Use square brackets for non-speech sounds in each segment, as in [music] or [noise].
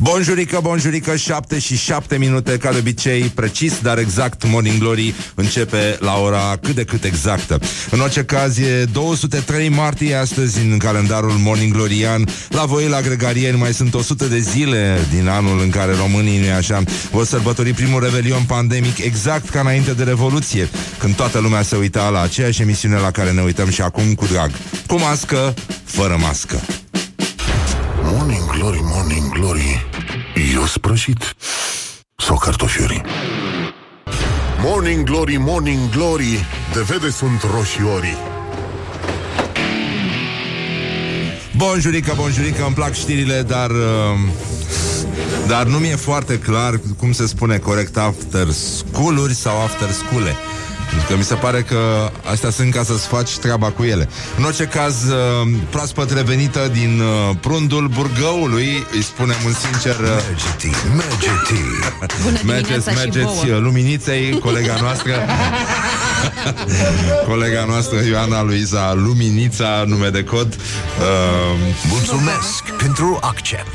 Bonjurică, bonjurică, 7 și 7 minute, ca de obicei, precis, dar exact, Morning Glory începe la ora cât de cât exactă. În orice caz, e 203 martie astăzi în calendarul Morning Glorian. La voi, la gregarieni, mai sunt 100 de zile din anul în care românii, nu așa, vor sărbători primul revelion pandemic exact ca înainte de Revoluție, când toată lumea se uita la aceeași emisiune la care ne uităm și acum cu drag. Cu mască, fără mască. Morning Glory, Morning Glory. Eu sprășit sau cartofiuri? Morning Glory, Morning Glory. De vede sunt roșiorii. Bonjurică, bonjurică, îmi plac știrile, dar... Uh, dar nu mi-e foarte clar cum se spune corect after school-uri sau after school Că mi se pare că astea sunt ca să-ți faci treaba cu ele. În orice caz, uh, proaspăt revenită din uh, prundul Burgăului, îi spunem un sincer... uh, Mergeti, mergeti. Bună Mergeți, dimineața și mergeți vouă. uh, luminiței, colega noastră [laughs] [laughs] Colega noastră Ioana Luiza Luminița, nume de cod uh, Mulțumesc pentru accept.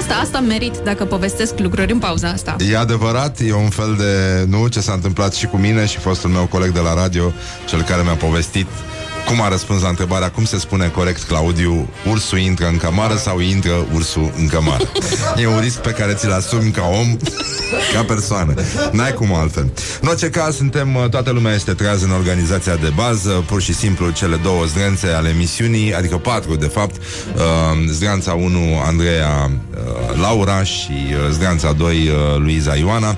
Asta, asta merit dacă povestesc lucruri în pauza asta. E adevărat, e un fel de Nu, ce s-a întâmplat și cu mine Și fostul meu coleg de la radio Cel care mi-a povestit cum a răspuns la întrebarea cum se spune corect Claudiu, ursul intră în cămară sau intră ursul în cămară. [laughs] E un risc pe care ți-l asumi ca om, ca persoană. N-ai cum altfel. În orice caz, suntem, uh, toată lumea este trează în organizația de bază, pur și simplu cele două zdrențe ale emisiunii, adică patru, de fapt, uh, zdreanța 1, Andreea uh, Laura și uh, zdreanța 2, uh, Luiza Ioana.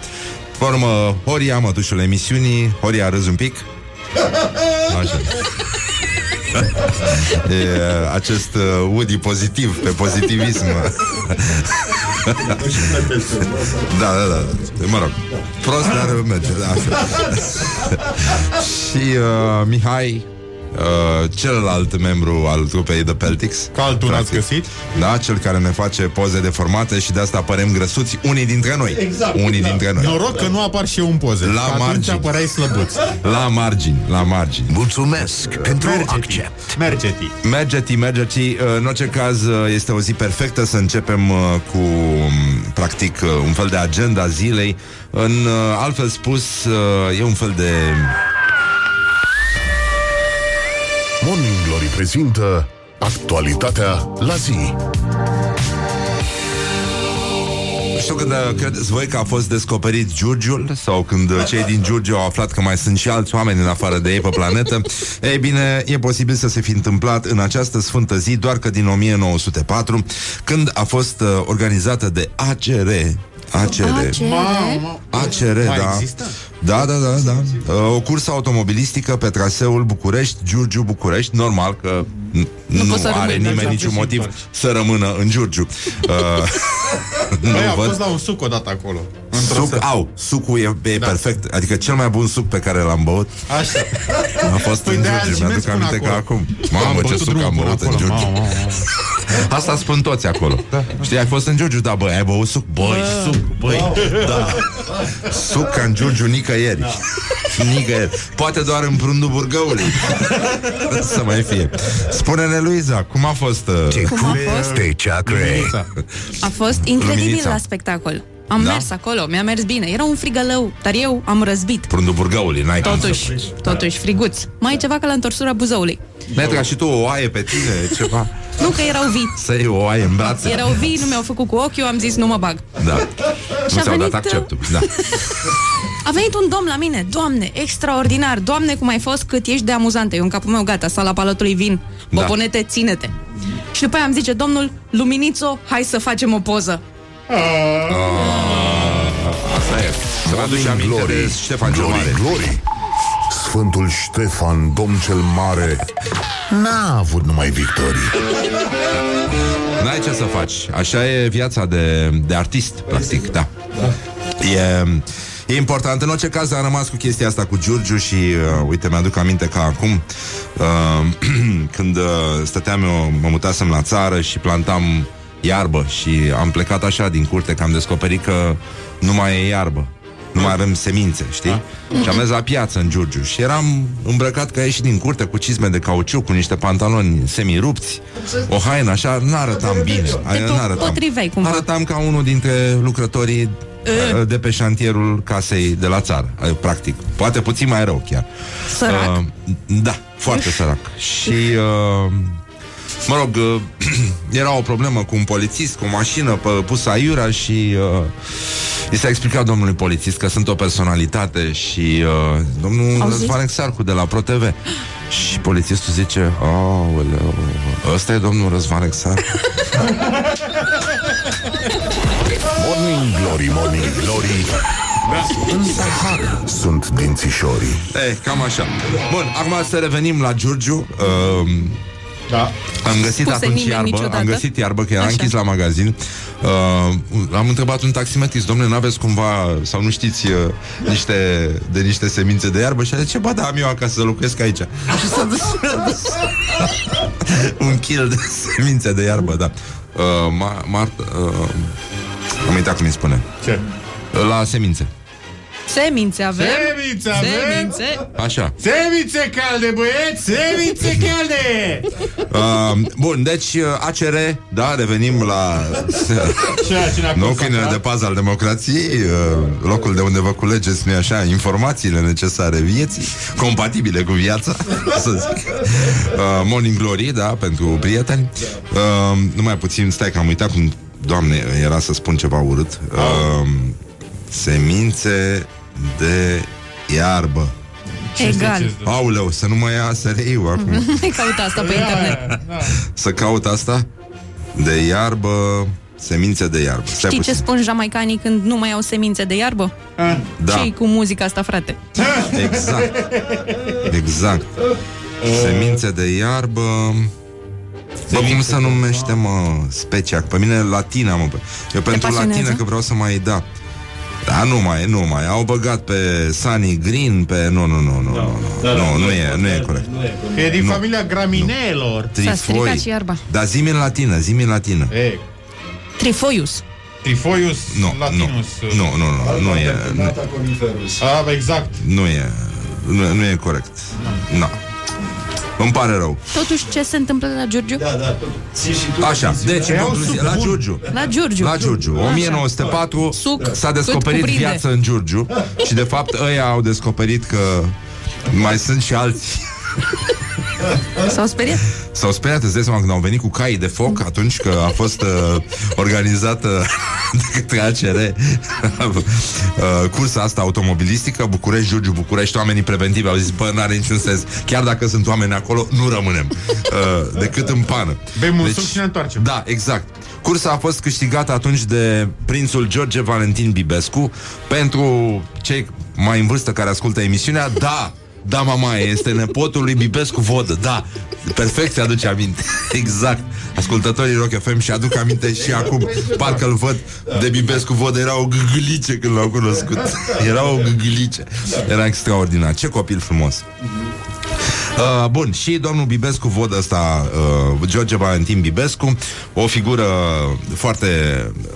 Formă Horia, mătușul emisiunii. Horia, râzi un pic? [laughs] Așa. E, acest uh, Woody pozitiv, pe pozitivism. da, da, da. Mă rog. Prost, dar merge. Da. Și uh, Mihai, uh, celălalt membru al trupei The Peltics. Ca altul n-ați Practic. găsit? Da, cel care ne face poze deformate și de asta părem grăsuți unii dintre noi. Exact, Unii exact. dintre noi. Noroc că nu apar și eu în poze. La că atunci margini. apăreai slăbuț. La margini, la margini. Mulțumesc pentru Mergeti. accept. Mergeti. Mergeti, mergeti. Uh, În orice caz, uh, este o zi perfectă să începem uh, cu, um, practic, uh, un fel de agenda zilei. În uh, altfel spus, uh, e un fel de... Morning Glory prezintă actualitatea la zi. Nu știu când uh, credeți voi că a fost descoperit Giurgiul sau când uh, cei din Giurgiu au aflat că mai sunt și alți oameni în afară de ei pe planetă. [laughs] Ei bine, e posibil să se fi întâmplat în această sfântă zi doar că din 1904, când a fost uh, organizată de ACR ACR. Mamă. ACR, Mai da. există? Da, da, da, da. Uh, O cursă automobilistică pe traseul București-Giurgiu-București. Normal că n- nu, poți să are rămâi, nimeni merge niciun și motiv întorci. să rămână în Giurgiu. Uh, [laughs] nu Băi, a văd. fost la un suc odată acolo. Într-o Suc, seară. au, sucul e, e da. perfect Adică cel mai bun suc pe care l-am băut Așa. A fost Păi în de-aia Giurgiu și Mi-aduc mergi până aminte ca acolo. acum Mamă, ce bătut suc drumul am până băut în acolo. Giurgiu Mamă, mamă, mamă. Asta spun toți acolo da. Știi, ai fost în Giurgiu, da, băi, ai băut suc Băi, suc, băi, da Suc ca în Giurgiu nicăieri Nicăieri Poate doar în prundul burgăului Să mai fie Spune-ne, Luiza, cum a fost uh, Ce Cum a fost? Te ceacre. A fost incredibil Luminița. la spectacol. Am Da? mers acolo, mi-a mers bine. Era un frigălău, dar eu am răzbit. prundul burgăului? N-ai cum să Totuși, totuși, friguț. Mai e ceva ca la întorsura Buzăului. Metra și tu o oaie pe tine, ceva [laughs] Nu că erau vii. Să iei o oaie în brațe Erau vii, nu mi-au făcut cu ochiul, am zis nu mă bag. Da Și Nu a ți-au dat venit, acceptul da. [laughs] A venit un domn la mine, doamne, extraordinar, doamne cum ai fost, cât ești de amuzantă. Eu în capul meu, gata, sala palatului vin, Da. boponete, ține-te. Și după aia îmi zice, domnul, Luminițo, hai să facem o poză. Asta e. Să mă aduci aminte Glory, de Ștefan cel Glory, Mare. Glory. Sfântul Ștefan, domn cel mare, n-a avut numai victorii. N-ai ce să faci. Așa e viața de, de artist Practic, da. E... E important, în orice caz am rămas cu chestia asta cu Giurgiu și, uh, uite, mi-aduc aminte că acum, uh, [clears throat] când uh, stăteam eu, mă mutasem la țară și plantam iarbă și am plecat așa din curte că am descoperit că nu mai e iarbă. nu mai avem semințe, știi? Și am mers la piață în Giurgiu și eram îmbrăcat ca ieșit din curte cu cizme de cauciuc, cu niște pantaloni semirupți, o haină așa, n-arătam bine. Te N-arătam. potriveai cumva. Arătam ca unul dintre lucrătorii uh, de pe șantierul casei de la țară, uh, practic. Poate puțin mai rău chiar. Sărac. Uh, da, foarte [laughs] sărac. Și, uh, mă rog, uh, [clears throat] era o problemă cu un polițist, cu o mașină pe, pusă aiurea și uh, i s-a explicat domnului polițist că sunt o personalitate și uh, domnul Au zis? Răzvan Exarcu de la ProTV. Și polițistul zice, aoleu, ăsta e domnul Răzvan Exarcu. [laughs] Morning Glory, Morning Glory În zahar sunt dințișorii Eh, cam așa. Bun, acum să revenim la Giurgiu. Uh, Da. Am găsit Spuse atunci nimeni iarbă, niciodată. am găsit iarbă, că era Așa. închis la magazin. Uh, am întrebat un taximetrist, domnule, n-aveți cumva, sau nu știți, uh, niște, de niște semințe de iarbă? Și a zis, ce, ba da, am eu acasă să locuiesc aici. Și s-a dus, a dus [laughs] un kil de semințe de iarbă, da. Uh, ma, Mart, uh, am uitat cum îi spune. Ce? La semințe. Semințe avem. Semințe avem? Semințe. Așa. Semințe calde, băieți! Semințe calde! [laughs] Uh, bun, deci uh, ACR, da, revenim la [laughs] Ceea ce ne-a [laughs] nou consacrat. câinele de pază al democrației, uh, locul de unde vă culegeți, nu așa, informațiile necesare vieții, compatibile cu viața, să zic. Uh, Morning Glory, da, pentru prieteni. Uh, numai puțin, stai că am uitat cum, doamne, era să spun ceva urât. Uh, semințe de iarbă. Egal. Auleu, să nu mă ia SRI-ul [laughs] acum. Mai caută asta pe internet. Să caut asta De iarbă Semințe de iarbă Stai Știi ce puțin. spun jamaicanii când nu mai au semințe de iarbă? Da, ce cu muzica asta, frate? exact Exact Semințe de iarbă Bă, cum se numește, mă, specia? Pe mine latina, mă. Eu pentru pasionează? latină că vreau să mai da. Da, nu mai, nu mai. Au băgat pe Sunny Green, pe... Nu, nu, nu, nu, Da. nu, nu, nu, nu e, nu e corect. Că e din Nu. familia gramineelor. S-a stricat Trifoi. și iarba. Da, zi-mi în latină, zi-mi în latină. E, Trifoius. Trifoius Nu, nu, latinus. nu, nu, nu, nu e, nu, A, exact. nu e, nu, nu e corect. Nu. Îmi pare rău. Totuși, ce se întâmplă la Giurgiu? Da. Așa, deci, în Iau concluzie, suc la bun. Giurgiu. La Giurgiu. La Giurgiu, 1904 Suc s-a cât descoperit cuprinde. viață în Giurgiu și de fapt ăia au descoperit că mai sunt și alții. [laughs] S-au speriat? S-au speriat, îți dai seama, când au venit cu caii de foc Atunci că a fost uh, organizată [laughs] De către ACR [laughs] uh, Cursa asta automobilistică București, Giurgiu, București Oamenii preventivi au zis, bă, n-are niciun sens. Chiar dacă sunt oameni acolo, nu rămânem. Uh, Decât în pană. Bem un suc și ne întoarcem. Da, exact. Cursa a fost câștigată atunci de prințul George Valentin Bibescu. Pentru cei mai în vârstă care ascultă emisiunea Da, da, mama, este nepotul lui Bibescu Vodă Da, perfect se aduce aminte. [laughs] Exact. Ascultătorii Rock FM și aduc aminte și acum. Parcă îl văd de Bibescu Vodă Era o gâgâlice când l-au cunoscut. Era o gâgâlice. Era extraordinar. Ce copil frumos Uh, bun, și domnul Bibescu văd ăsta, uh, George Valentin Bibescu, o figură foarte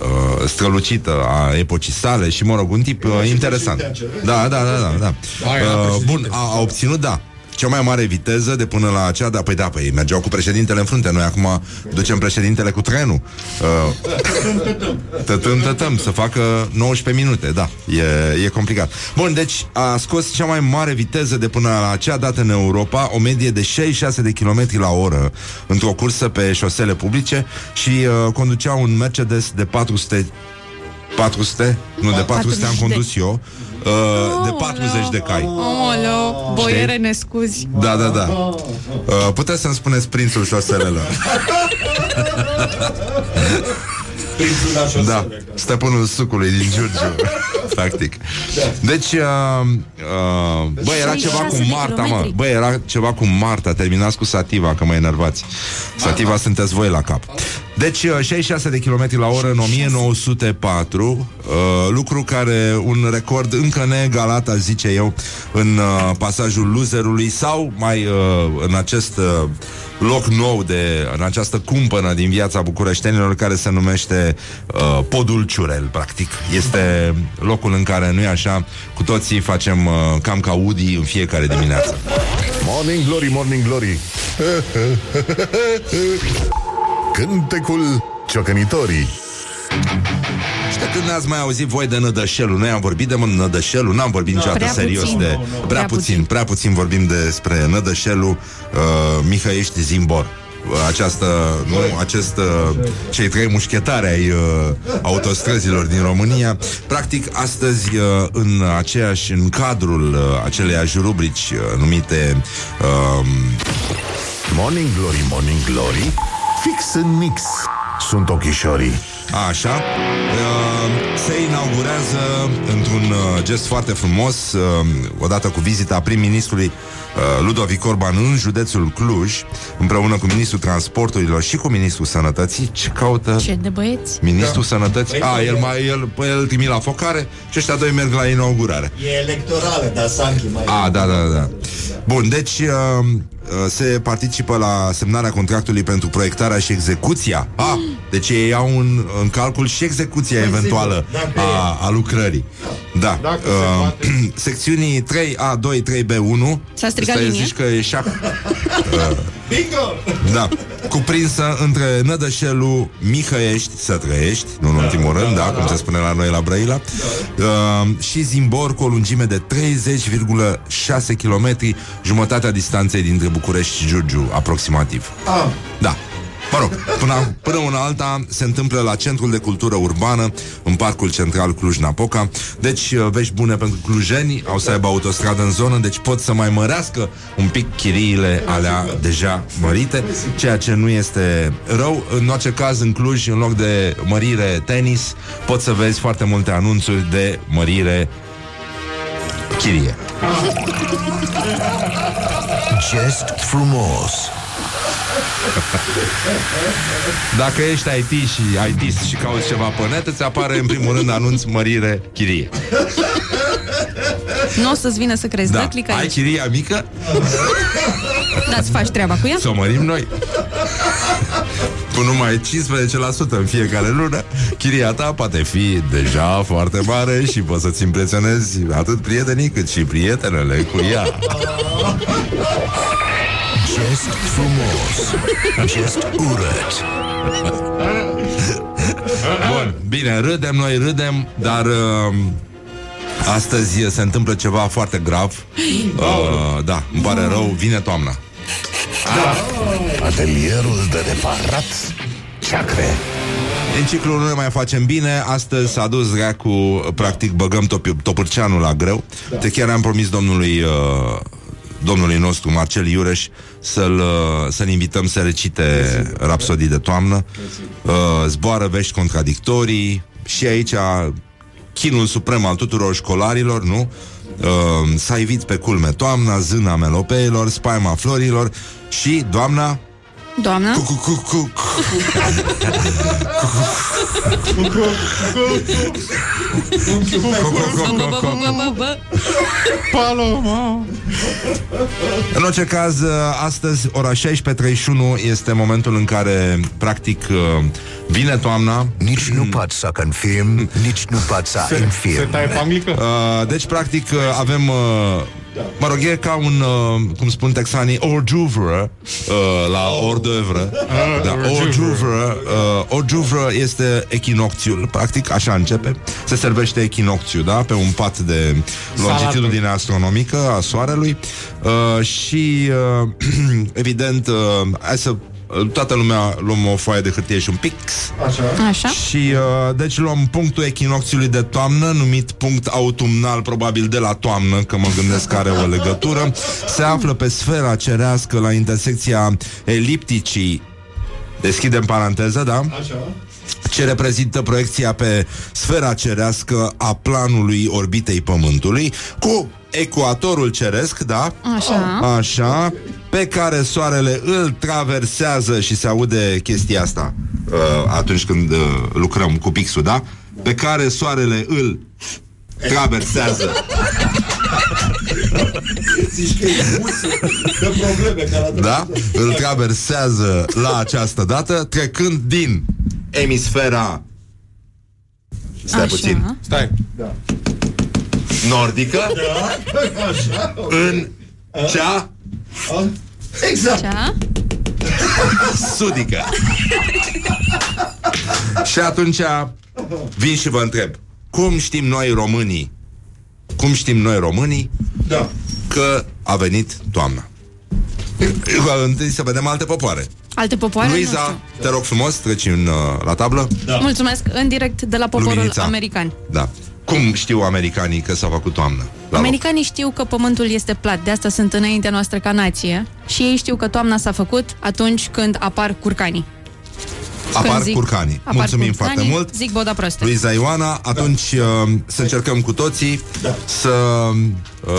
uh, strălucită a epocii sale și, mă rog, un tip uh, interesant. Da, da, da, da. da. Uh, bun, a, a obținut, da, cea mai mare viteză de până la acea, da, păi da, păi mergeau cu președintele în frunte, noi acum ducem președintele cu trenul. Uh, Tătâm, tătâm, să facă 19 minute, da, e, e complicat. Bun, deci a scos cea mai mare viteză de până la acea dată în Europa, o medie de 66 de km la oră într-o cursă pe șosele publice și uh, conducea un Mercedes de 400 400? Nu, de 400 am 40 de- condus eu. Uh, De 40 de cai. Omolo, boiere, ne scuzi. Da, da, da. Uh, Puteți să-mi spuneți prințul șoselelor. Da, stăpânul sucului din Giurgiu Practic. Deci, uh, uh, bă, era ceva cu 66 de Marta, mă. kilometri. Bă, era ceva cu Marta. Terminați cu Sativa, că mă enervați. Sativa sunteți voi la cap. Deci, uh, 66 de km la oră în 1904 uh, Lucru care, un record încă neegalat, aș zice eu În uh, pasajul loserului Sau mai uh, în acest uh, loc nou de, în această cumpănă din viața bucureștenilor care se numește uh, Podul Ciurel, practic. Este locul locul în care, nu-i așa, cu toții facem uh, cam ca Woody în fiecare dimineață. Morning Glory, Morning Glory [laughs] Cântecul ciocănitorii Și de când ne-ați mai auzit voi de Nădășelul? Noi am vorbit de Nădășelul, n-am vorbit niciodată Prea serios puțin. de... Nu, Prea, Prea puțin, puțin. prea puțin vorbim despre Nădășelul uh, Mihăiești Zimbor. Uh, Această, nu, acest, uh, cei trei mușchetari ai uh, autostrăzilor din România. Practic, astăzi, uh, în aceeași, în cadrul uh, aceleiași rubrici uh, numite uh, Morning Glory, Morning Glory Fix în mix Sunt ochișorii Așa. Uh, se inaugurează într-un uh, gest foarte frumos, uh, odată cu vizita prim-ministrului uh, Ludovic Orban în județul Cluj, împreună cu ministrul transporturilor și cu ministrul sănătății. Ce caută Ce de băieți? ministrul sănătății? A, el, mai, el, păi, el trimit la focare și ăștia doi merg la inaugurare. E electorală, dar Sanchi mai... A, da, da, da. Bun, deci uh, uh, se participă la semnarea contractului pentru proiectarea și execuția. A, deci ei au în, în calcul și execuția eventuală Dacă a, a lucrării. Da. Dacă se Uh, poate. [clears throat] secțiunii 3A2, 3B1. S-a stricat Ăsta e, linie? Zici că e șah. [laughs] Bingo! Da. Cuprinsă între Nădășelul, Mihăiești, să trăiești, nu în ultimul rând, da, cum se spune la noi la Brăila, uh, și Zimbor cu o lungime de 30,6 km, jumătatea distanței dintre București și Giurgiu, aproximativ. Ah, Da. Mă rog, până, până una alta se întâmplă la Centrul de Cultură Urbană, în Parcul Central Cluj-Napoca. Deci, uh, vești bune pentru clujeni, au să aibă autostradă în zonă, deci pot să mai mărească un pic chiriile alea deja mărite, ceea ce nu este rău. În orice caz, în Cluj, în loc de mărire tenis, poți să vezi foarte multe anunțuri de mărire chirie. Gest frumos Dacă ești IT și IT și cauți ceva pe net, îți apare în primul rând anunț mărire chirie. Nu o să-ți vină să crezi, da, Da. click Ai aici. chiria mică? Da-ți faci treaba cu ea? Să o mărim noi. Cu numai 15% în fiecare lună, chiria ta poate fi deja foarte mare și poți să-ți impresionezi atât prietenii cât și prietenele cu ea. Gest frumos Gest urât Bun, bine, râdem, noi râdem, dar uh, astăzi se întâmplă ceva foarte grav. Uh, da, îmi pare rău, vine toamna. Atelierul de reparat Ceacre În ciclul nu ne mai facem bine Astăzi s-a dus Reacu Practic băgăm top- topârceanul la greu da. Te chiar am promis domnului uh, Domnului nostru Marcel Iureș Să-l, uh, să-l invităm să recite Rapsodii de toamnă. Uh, Zboară vești contradictorii. Și aici Chinul suprem al tuturor școlarilor, nu? Uh, s-a ivit pe culme toamna, zâna melopeilor, spaima florilor și doamna Doamna? cu, cu, cu, cu, Bă, bă, bă, bă, bă, bă. Paloma În orice caz, uh, astăzi, ora 16.31, este momentul în care, practic, uh, vine toamna. Nici nu pot să confirm Nici nu pot să Se infirm taie pe anglică? Uh, Deci, practic, uh, avem... uh, Mă rog, e ca un, uh, cum spun texanii, hors d'oeuvre uh, la hors d'oeuvre. Da, hors d'oeuvre. Uh, hors d'oeuvre este echinocțiul. Practic, așa începe. Se servește echinocțiu, da? Pe un pat de longitudine astronomică a soarelui. Uh, și, uh, [clears throat] evident, uh, hai să Toată lumea luăm o foaie de hârtie și un pix Așa? și uh, deci luăm punctul echinocțiului de toamnă, numit punct autumnal, probabil de la toamnă, că mă gândesc că are o legătură. Se află pe sfera cerească la intersecția elipticii Deschidem paranteză, da? Așa. ce reprezintă proiecția pe sfera cerească a planului orbitei Pământului, cu ecuatorul ceresc, da? Așa. Așa, pe care soarele îl traversează și se aude chestia asta uh, atunci când uh, lucrăm cu pixul, da? Pe care soarele îl traversează. Zici că e musă de probleme ca la da? Îl traversează la această dată, trecând din emisfera Stai Așa. puțin. Stai nordică în cea Exact. Cea? sudică. și atunci vin și vă întreb, cum știm noi românii, cum știm noi românii Da. că a venit toamna? Întâi să vedem alte popoare. Alte popoare? nu Luiza, știu. te rog frumos, treci în, uh, la tablă. Da. Mulțumesc, în direct de la poporul Luminița. american. Da. Cum știu americanii că s-a făcut toamnă? La Americanii știu că pământul este plat, de asta sunt înaintea noastră ca nație și ei știu că toamna s-a făcut atunci când apar curcanii. loc? Apar Când zic- curcanii. apar Mulțumim curcanii, foarte mult. Zic boda proastă. Luiza Ioana, atunci uh, să încercăm cu toții Da. să uh,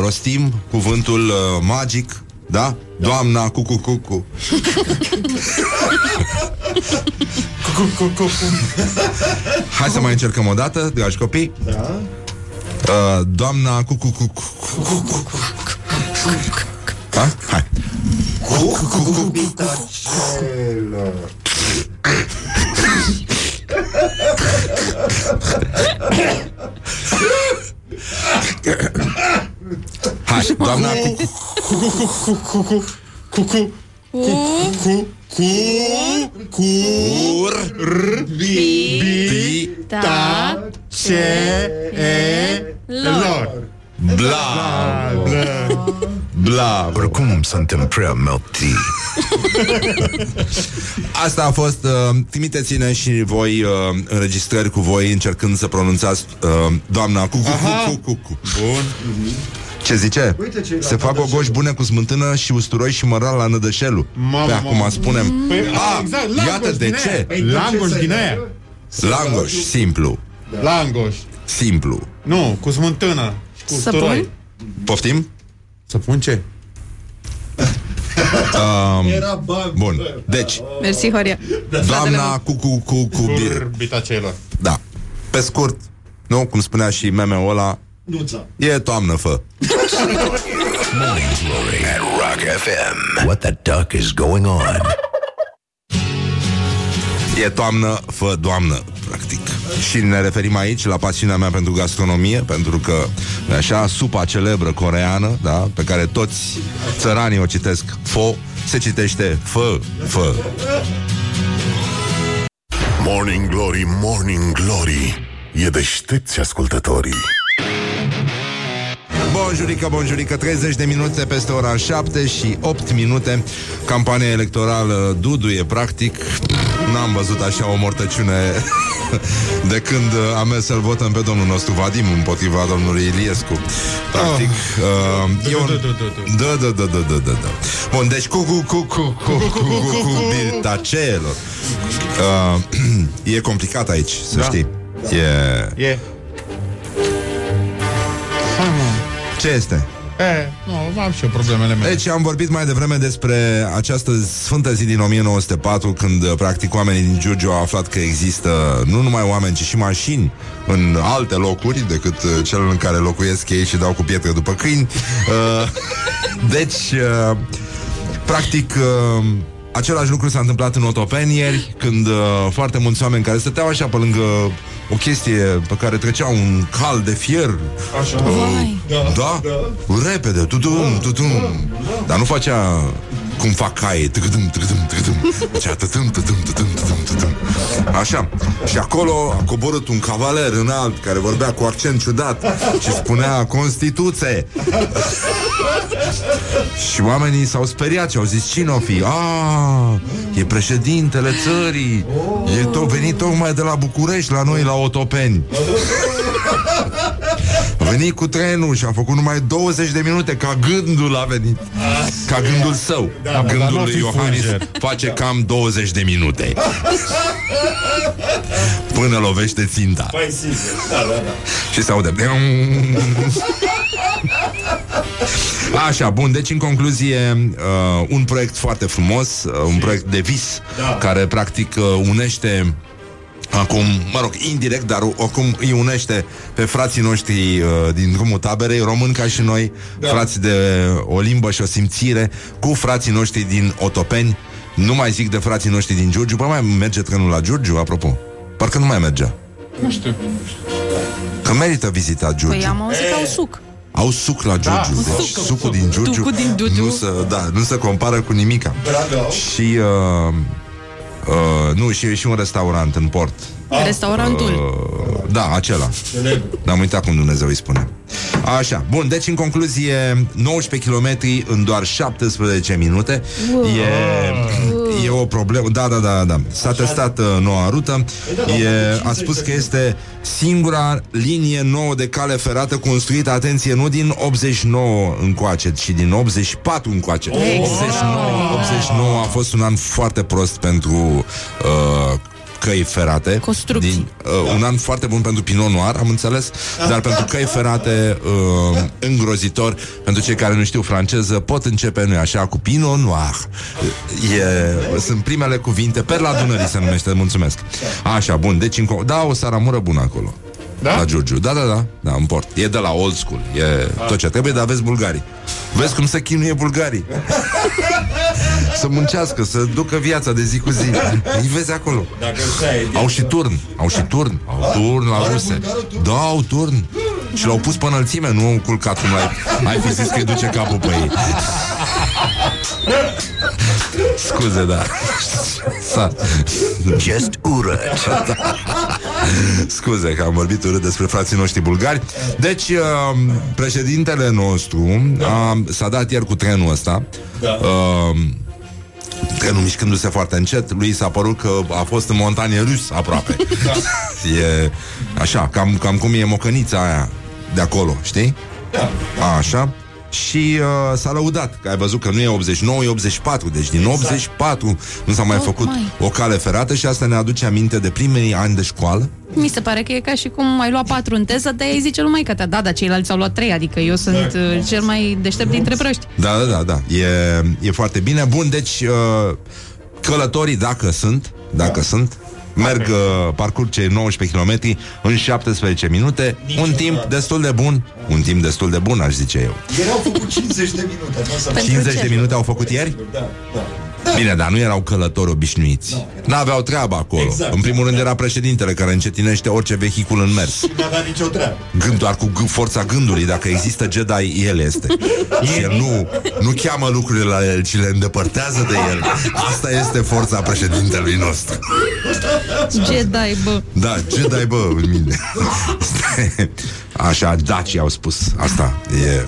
rostim cuvântul uh, magic, da? Doamna cu cu cu cu. Cu, cu, cu, cu. Hai să mai încercăm o dată, dragi copii. Da. Uh, doamna cu cu cu cu. Da? Hai. Bitacelă. Hai, doamna cu cu Cu, cu, cu, cu, cu, cu, cu, cu, cu, Cur, bi, bi, Da, ce, e, lor. bla, bla. Oricum suntem prea melti. Asta a fost, uh, trimiteți-ne și voi uh, înregistrări cu voi încercând să pronunțați uh, doamna cu cu cu cu cu cu. Bun. Ce zice? Uite ce e la Se fac nădășel. gogoși bune cu smântână și usturoi și măral la nădășelul. Mamă, Pe mamă. acum spunem. Păi, A, exact, iată langoș de din ce. aia. Păi, de Langoș ce din să- aia. Langoș, simplu, Langoș. simplu. Nu, cu smântână și cu Săpun? usturoi. Poftim? Să pun ce? [laughs] Era bani. Bun. Deci, mersi, Horia. doamna cu cu cu cu bir. Curbita celor. Da. Pe scurt, nu, cum spunea și meme-ul ăla, Nuța. e toamnă, fă. Morning Glory at Rock FM. What the duck is going on? E toamnă, fă doamnă, practic. Și ne referim aici la pasiunea mea pentru gastronomie, pentru că, nu așa, supa celebră coreană, da, pe care toți țăranii o citesc fo, se citește fă, fă. Morning Glory, Morning Glory. E deștepți ascultătorii. Bonjurică, bonjurică, 30 de minute peste ora 7 și 8 minute. Campania electorală duduie, practic. N-am văzut așa o mortăciune [laughs] De când am mers să-l votăm pe domnul nostru Vadim Împotriva domnului Iliescu. Practic uh, e un... Da, da, da, da, da, da, da. Bun, deci cu cu cu cu cu cu cu cu biltacelor uh, [clears throat] E complicat aici, să Da. știi. E... Ce este? E, nu, am și eu problemele mele. Deci am vorbit mai devreme despre această sfântă zi din 1904 când uh, practic oamenii din Giurgiu au aflat că există nu numai oameni, ci și mașini în alte locuri decât uh, cel în care locuiesc ei și dau cu pietre după câini. Uh, [laughs] deci, uh, practic, uh, același lucru s-a întâmplat în Otopeni ieri, când uh, foarte mulți oameni care stăteau așa pe lângă o chestie pe care trecea un cal de fier Așa. Vai. da? Repede, tutum, tutum Dar nu facea cum fac caie tâgâdâm, tâgâdâm, tâgâdâm. Făcea tătâm, tătâm, tătâm, tătâm, tătâm. Așa. Și acolo a coborât un cavaler înalt Care vorbea cu accent ciudat Și spunea Constituție. [laughs] Și oamenii s-au speriat Și au zis cine o fi? A, e președintele țării. E tot venit tocmai de la București La noi la Otopeni. a venit cu trenul și a făcut numai 20 de minute Ca gândul a venit Ca gândul său da, dar Gândul n-o lui fi Iohannis fulger. Face cam 20 de minute Până lovește ținta Păi, sigur. Da, da, da. Și se aude Așa, bun, deci în concluzie uh, Un proiect foarte frumos uh, Un proiect de vis Da. Care practic uh, unește Acum, mă rog, indirect, dar acum îi unește pe frații noștri uh, din drumul taberei, români ca și noi, da. frați de o limbă și o simțire, cu frații noștri din Otopeni. Nu mai zic de frații noștri din Giurgiu, bă, mai merge trenul la Giurgiu, apropo? Parcă nu mai mergea. Nu știu. Că merită vizitat Giurgiu. Păi am auzit că au suc. Au suc la Giurgiu. Da, deci suc. sucul din Giurgiu, Sucul din Giurgiu. Nu, se, da, nu se compară cu nimica. Și uh, uh, nu, și, și un restaurant în port. Restaurantul. Uh, da, acela. Dar am uitat cum Dumnezeu îi spune. Așa, bun, deci în concluzie 19 km în doar 17 minute e, e o problemă. Da, da, da, da. S-a testat uh, noua rută. E, A spus că este singura linie nouă de cale ferată Construită, atenție, nu din 89 încoace Ci din 84 încoace. 89, 89 a fost un an foarte prost pentru uh, căi ferate Construcții. din, uh, Un an foarte bun pentru Pinot Noir, am înțeles Dar pentru căi ferate uh, Îngrozitor. Pentru cei care nu știu franceză Pot începe, nu așa, cu Pinot Noir. E, Sunt primele cuvinte Perla Dunării se numește, mulțumesc. Așa, bun, deci încă, Da, o saramură bună acolo Da? La Giurgiu, da, da, da, da, în port. E de la old school, e tot ce trebuie Dar vezi bulgarii. Vezi cum se chinuie bulgarii. [laughs] Să muncească, să ducă viața de zi cu zi. Îi vezi acolo. Au și turn, au și turn. Au turn la ruse. Da, au turn. Și l-au pus pe înălțime, nu au culcat cum l-ai Ai fi zis că îi duce capul pe ei. Scuze, da. S-a- Just urât. [laughs] Scuze că am vorbit urât despre frații noștri bulgari. Deci, uh, președintele nostru a, S-a dat ieri cu trenul ăsta. Uh, Trenul mișcându-se foarte încet Lui s-a părut că a fost în montanie rus aproape. [laughs] E așa, cam, cam cum e mocănița aia De acolo, știi? Așa și uh, s-a lăudat că ai văzut că nu e 89, e 84 Deci din 84 nu s-a mai Oh, făcut mai. o cale ferată Și asta ne aduce aminte de primii ani de școală Mi se pare că e ca și cum ai luat patru în teză, dar ei zice lumai că te da, dar ceilalți au luat trei, adică eu sunt uh, cel mai deștept dintre proști. Da, da, da, da. E, e foarte bine. Bun, deci uh, călătorii, dacă sunt, dacă sunt, merg, uh, parcurg cei 19 km în 17 minute, un timp destul de bun, un timp destul de bun, aș zice eu. Ieri au făcut 50 de minute. Nu o să Pentru 50 ce? de minute au făcut ieri? Da, da. Bine, dar nu erau călători obișnuiți. N-aveau treabă acolo. Exact. În primul rând era președintele care încetinește orice vehicul în mers. Nu avea nicio treabă. Gând doar cu g- forța gândului Dacă există Jedi, el este Și el nu, nu cheamă lucrurile la el Ci le îndepărtează de el Asta este forța președintelui nostru Jedi, bă. Da, Jedi, bă, în mine Așa, dacii au spus Asta e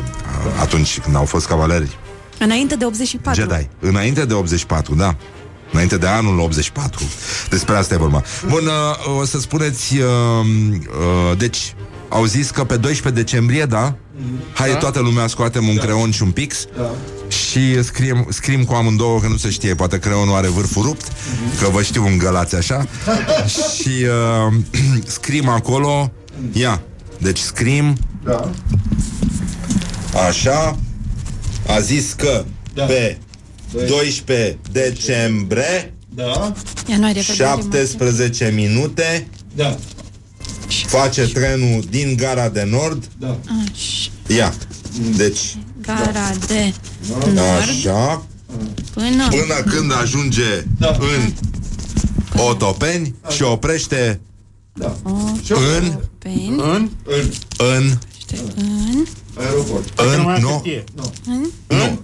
atunci când au fost cavaleri Înainte de 84. Jedi, înainte de 84, da. Înainte de anul 84 Despre asta e vorba. Bun, uh, o să spuneți uh, uh, Deci, au zis că pe 12 decembrie, da? Hai toată lumea scoatem un creon și un pix Și scriem, scriem cu amândouă Că nu se știe, poate creonul are vârful rupt Că vă știu îngălați așa. [laughs] Și uh, [clears throat] scriem acolo. Ia, deci scriem Da. Așa A zis că Da. pe 12 decembrie Da. Ianuarie, februarie, martie. 17 minute Da. Face trenul din gara de nord Da. Așa. Ia Deci Gara de nord Așa până... Până când ajunge Da. în Otopeni Și oprește Da. în Peni, În? În. În în... Aeroport. În mai am Nu. Hârtie. Nu.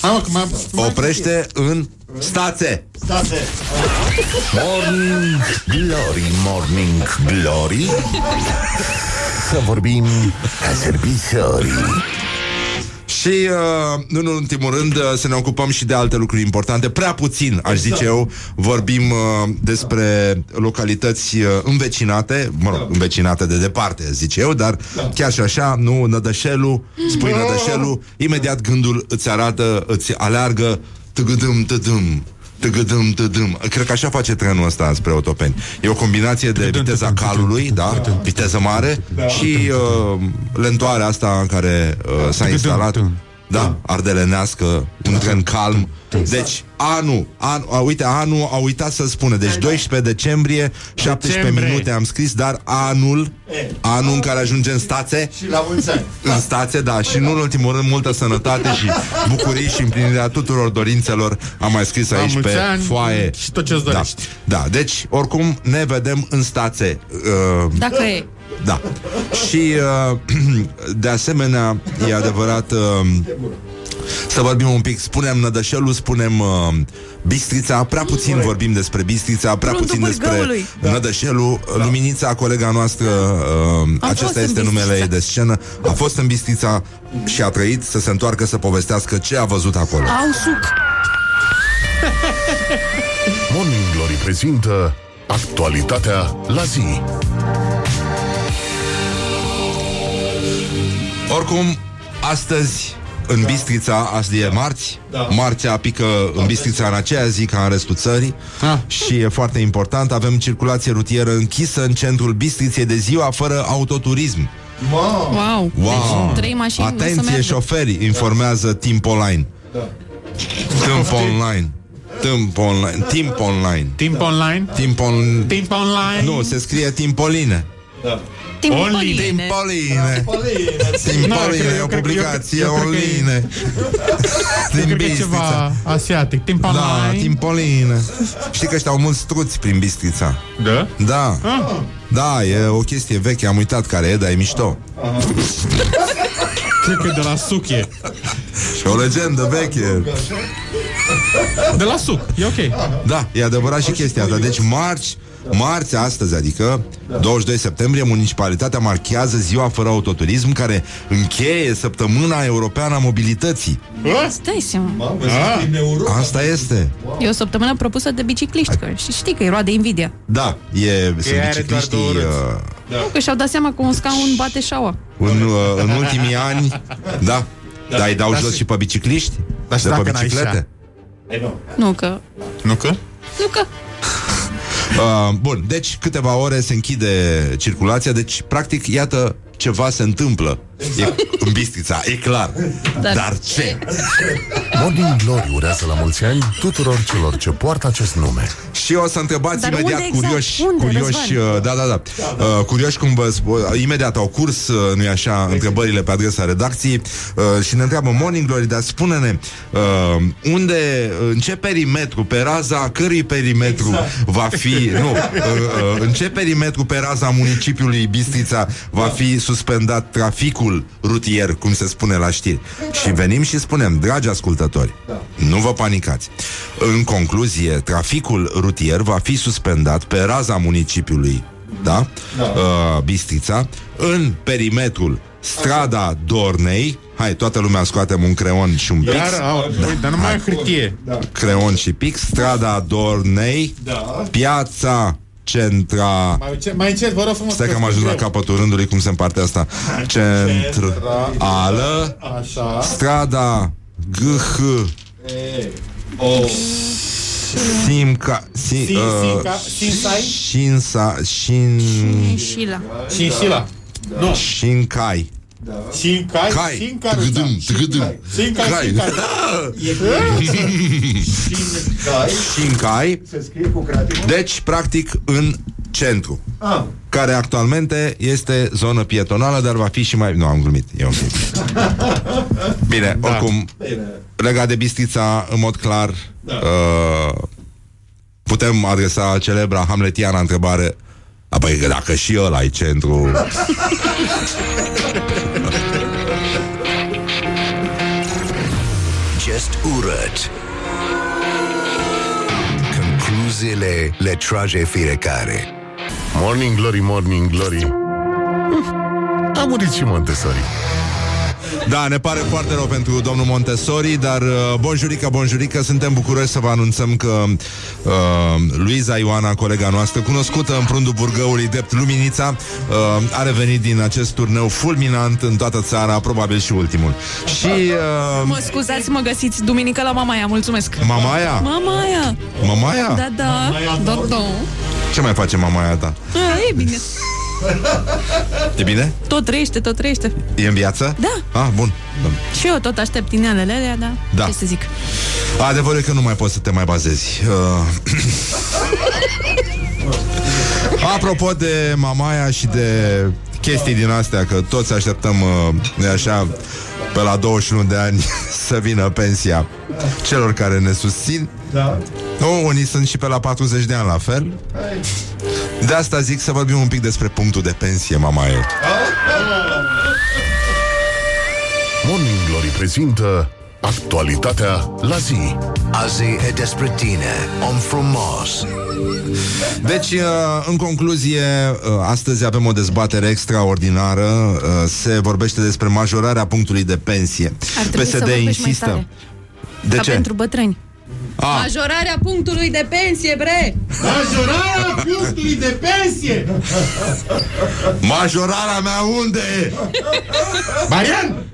Hai mă, că mai Oprește în Stațe. State. Morning Glory, Morning Glory. Să vorbim ca servitorii Și, uh, nu în ultimul rând, uh, să ne ocupăm și de alte lucruri importante. Prea puțin, aș zice eu, vorbim uh, despre localități uh, învecinate, mă rog, învecinate de departe, zice eu, dar chiar și așa, nu, Nădășelul, spui Nădășelul, imediat gândul îți arată, îți aleargă tăgădâm, tădâm, tăgădâm, tădâm. Cred că așa face trenul ăsta spre Otopeni. E o combinație de viteza calului, da, viteză mare și uh, lentoarea asta în care uh, s-a instalat da, ardelenească, un tren calm. Deci, anul, an, a, uite, anul a uitat să spună. Deci 12 decembrie, 17 Decembrie. minute am scris, dar anul, anul în care ajunge în stațe, Și la mulți ani. în stație, da, și nu în ultimul rând multă sănătate și bucurii și împlinirea tuturor dorințelor am mai scris aici mulți pe ani foaie. și tot ce-ți da, dorești. da, deci oricum ne vedem în stație. Uh, Dacă e. Da. Și uh, [clears throat] de asemenea, e adevărat uh, să vorbim un pic, spunem Nădășelul, spunem uh, Bistrița, prea puțin vorbim despre Bistrița, prea Fruntul puțin despre Bârgăului. Nădășelul, Luminița, colega noastră, uh, Am fost acesta în este numele Bistrița. ei de scenă, a fost în Bistrița și a trăit să se întoarcă să povestească ce a văzut acolo. Au suc. Morning Glory prezintă actualitatea la zi. Oricum, astăzi în Bistrița, azi e marți. Da. Marțea pică în Bistrița în aceea zi ca în restul țării. Ah. Și e foarte important Avem circulație rutieră închisă în centrul Bistriței de ziua Fără autoturism. Wow. Wow. Deci, trei mașini nu o să Atenție meargă. șoferi, informează Timp Online. Timp Online. Timp Online. Timp Online. Timp online? Timp on... Timp online? Nu, se scrie Timpoline Timpoline. Timpoline Nu, Timpoline, eu cred- o eu cred- publicație eu cred că e- online [laughs] Din Cred că e Bistrița ceva asiatic. Timp Da, online? Timpoline Știi că ăștia au mulți struți prin Bistrița Da? Da Ah. Da, e o chestie veche, am uitat care e, dar e mișto Cred că e de la suc e. Și o legendă veche De la suc, e ok. Da, e adevărat și chestia asta Deci marți, marți astăzi, adică 22 septembrie, municipalitatea marchează ziua fără autoturism care încheie săptămâna europeană a mobilității. Stai seama. Asta este. E o săptămână propusă de bicicliști, că și știi că e roade invidia. Da, e, sunt are doar bicicliștii două roți. uh, Nu, că și-au dat seama că un scaun bate șaua. în, uh, în ultimii ani. Da, da, îi dau jos și pe bicicliști? Dar și de pe dacă n-ai biciclete? Nu că... Nu că? Nu că... Uh, bun, deci câteva ore se închide circulația, deci practic, iată, ceva se întâmplă e, în Bistrița, e clar. Dar, Dar ce? Morning Glory urează la mulți ani tuturor celor ce poartă acest nume. Și o să întrebați Dar imediat unde exact? curioși, Unde, curioși, Răzvan? uh, da, da, da, uh, curioși cum vă spun, imediat au curs, uh, nu-i așa, întrebările pe adresa redacției uh, și ne întreabă Morning Glory, dar spune-ne uh, unde, în ce perimetru, pe raza cărui perimetru va fi, nu, uh, uh, în ce perimetru pe raza municipiului Bistrița va fi suspendat traficul rutier, cum se spune la știri. Și venim și spunem, dragi ascultători, nu vă panicați. În concluzie, traficul rutier va fi suspendat pe raza municipiului, da? Uh, Bistrița, în perimetrul strada Dornei, hai, toată lumea scoatem un creon și un pix, Dar, au, ui, dar nu mai e hârtie. creon și pix, strada Dornei, piața Centra... Mai, încet- mai încet, vă rog frumos. Stai că am ajuns la capătul rândului, cum se împarte asta. Centrală, Așa. strada GH, Simca, si, Sin- uh, Sinca- Sinsai? Șinsa, Șin, Șila. Șinșila. Nu. Șincai. Șincai. Cai. Șincaruța. Tgâdâm, tgâdâm. Șincai. Cai. Șincai. Șincai. [laughs] Deci, practic, în centru. Care actualmente este zonă pietonală, dar va fi și mai... Nu, am glumit. E ok. [laughs] Bine, oricum, legat de Bistrița, în mod clar, uh, putem adresa celebra hamletiana întrebare Apoi că dacă și ăla e centru [laughs] urât. Concluziile le trage fiecare. Morning Glory, Morning Glory. Uf, A murit și Montessori. Da, ne pare foarte rău pentru domnul Montessori, dar uh, bonjurică, bonjurică, suntem bucuroși să vă anunțăm că uh, Luiza Ioana, colega noastră, cunoscută în prundul Burgăului drept Luminița, uh, a revenit din acest turneu fulminant în toată țara, probabil și ultimul. Și uh, Mă scuzați, mă găsiți duminică la Mamaia, mulțumesc. Mamaia? Mamaia! Mamaia? Da, da, da, da. Ce mai face mamaia ta? A, e bine. E bine? Tot trăiește, tot trăiește. E în viață? Da. Ah, bun. bun. Și eu tot aștept inelele alea, da. Da. Ce să zic? Adevărul e că nu mai poți să te mai bazezi. Uh... [laughs] Apropo de Mamaia și de chestii din astea, că toți așteptăm, uh, nu așa, pe la 21 de ani [laughs] să vină pensia celor care ne susțin. Da. Nu, unii sunt și pe la 40 de ani la fel. De asta zic să vorbim un pic despre punctul de pensie, mama e. Morning Glory prezintă actualitatea la zi. Azi e despre tine. Om frumos. Deci, uh, în concluzie, uh, astăzi avem o dezbatere extraordinară. Uh, Se vorbește despre majorarea punctului de pensie. Ar trebui să vorbești mai insistă. tare. De Ca ce? pentru bătrâni. A, Majorarea punctului de pensie, bre! Majorarea punctului de pensie! majorarea mea unde? Marian!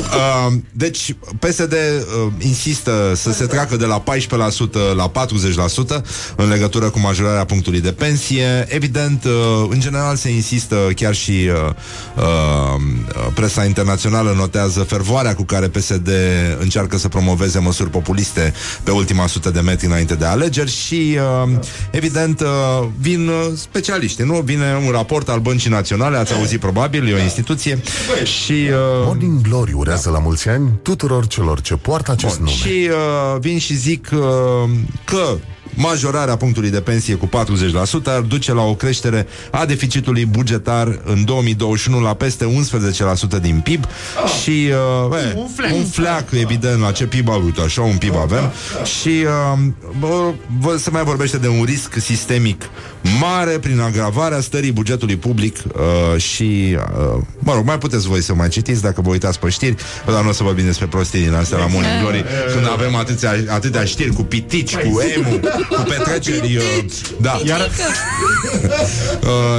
Uh, deci, PSD uh, insistă să se treacă de la 14% la 40% în legătură cu majorarea punctului de pensie. Evident, uh, în general se insistă, chiar și uh, uh, presa internațională notează fervoarea cu care PSD încearcă să promoveze măsuri populiste pe ultima sută de metri înainte de alegeri și, uh, evident, uh, vin uh, specialiști, nu? Vine un raport al Băncii Naționale, ați auzit probabil, e o instituție și... Uh, Morning Glory urează la mulți ani tuturor celor ce poartă acest Bun, nume. și uh, vin și zic uh, că majorarea punctului de pensie cu 40% ar duce la o creștere a deficitului bugetar în 2021 la peste 11% din PIB și uh, e, Un fleac. un fleac, evident, la ce PIB a uite, așa un PIB avem. Și uh, bă, bă, se mai vorbește de un risc sistemic mare prin agravarea stării bugetului public uh, și, uh, mă rog, mai puteți voi să mai citiți dacă vă uitați pe știri, dar nu o să vorbim despre prostii din astea la Morning Glory, când avem atâția, atâtea știri cu pitici, cu emu, cu petreceri, uh, da. Iar, [laughs]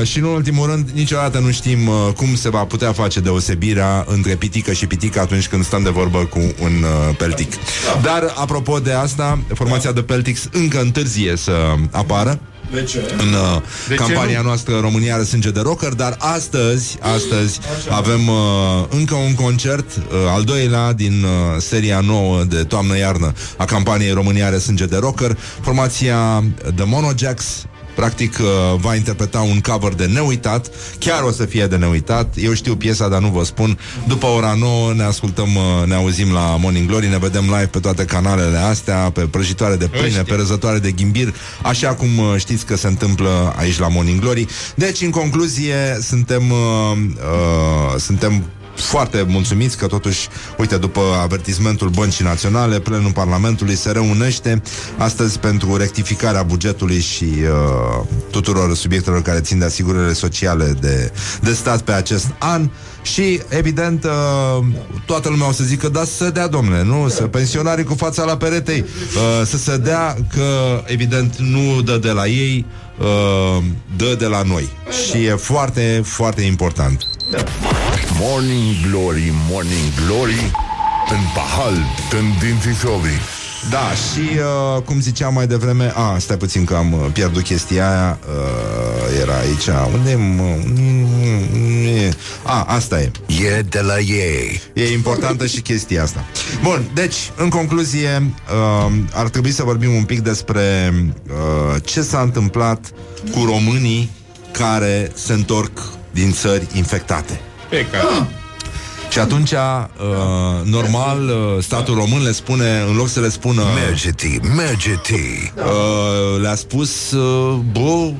uh, și în ultimul rând, niciodată nu știm uh, cum se va putea face deosebirea între pitică și pitică atunci când stăm de vorbă cu un uh, peltic. Dar, apropo de asta, formația de Peltics încă întârzie să apară De ce? în uh, De ce campania nu? noastră România are sânge de rocker, dar astăzi, astăzi avem uh, încă un concert, uh, al doilea din uh, seria nouă de toamnă-iarnă a campaniei România are sânge de rocker. Formația The Monojacks Practic uh, va interpreta un cover de neuitat. Chiar o să fie de neuitat. Eu știu piesa, dar nu vă spun. După ora 9 ne ascultăm, uh, ne auzim la Morning Glory Ne vedem live pe toate canalele astea Pe prăjitoare de pâine, pe răzătoare de ghimbir Așa cum uh, știți că se întâmplă aici la Morning Glory. Deci, în concluzie, suntem uh, uh, Suntem foarte mulțumiți că totuși, uite, după avertismentul Băncii Naționale, plenul Parlamentului se reunește astăzi pentru rectificarea bugetului și uh, tuturor subiectelor care țin de asigurările sociale de, de stat pe acest an. Și, evident, uh, toată lumea o să zică, da, să dea, domnule, nu? Să pensionarii cu fața la peretei, uh, să se dea că, evident, nu dă de la ei, uh, dă de la noi. Și e foarte, foarte important. Morning Glory, Morning Glory În pahal, tândintișorii Da, și uh, cum ziceam mai devreme A, stai puțin că am uh, pierdut chestia aia uh, Era aici Unde e, mă? A, asta e. E de la ei. E importantă și chestia asta. Bun, deci, în concluzie uh, Ar trebui să vorbim un pic despre uh, Ce s-a întâmplat Cu românii Care se întorc din țări infectate. Pe care... Și atunci, uh, normal, uh, statul român le spune, în loc să le spună Mergeti, mergeti. Uh, le-a spus uh, bă,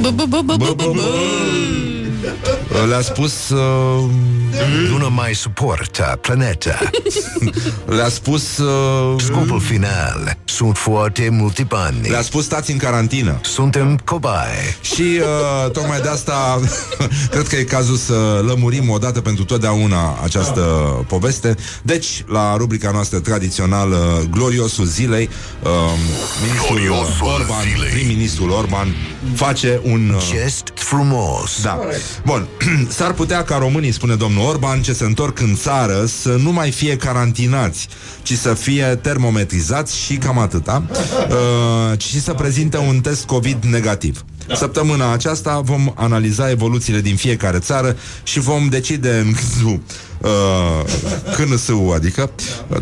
Bă, bă, bă, bă, bă, bă, bă. Uh, le-a spus uh, Nu ne mai suportă planeta. le-a spus uh, Scopul final. Sunt foarte multe bani. le-a spus stați în carantină Suntem cobai. și uh, tocmai de asta [laughs] cred că e cazul să lămurim odată pentru totdeauna această poveste. Deci, la rubrica noastră tradițională Gloriosul zilei, uh, ministrul Gloriosul Orban, zilei. prim-ministrul Orban face un uh, Gest frumos. Da. Bun. [clears throat] S-ar putea ca românii, spune domnul Orban, ce se întorc în țară să nu mai fie carantinați, ci să fie termometrizați și cam atâta, [clears throat] uh, și să prezinte un test COVID negativ. Da. Săptămâna aceasta vom analiza evoluțiile din fiecare țară și vom decide în câțu, uh, CNSU, adică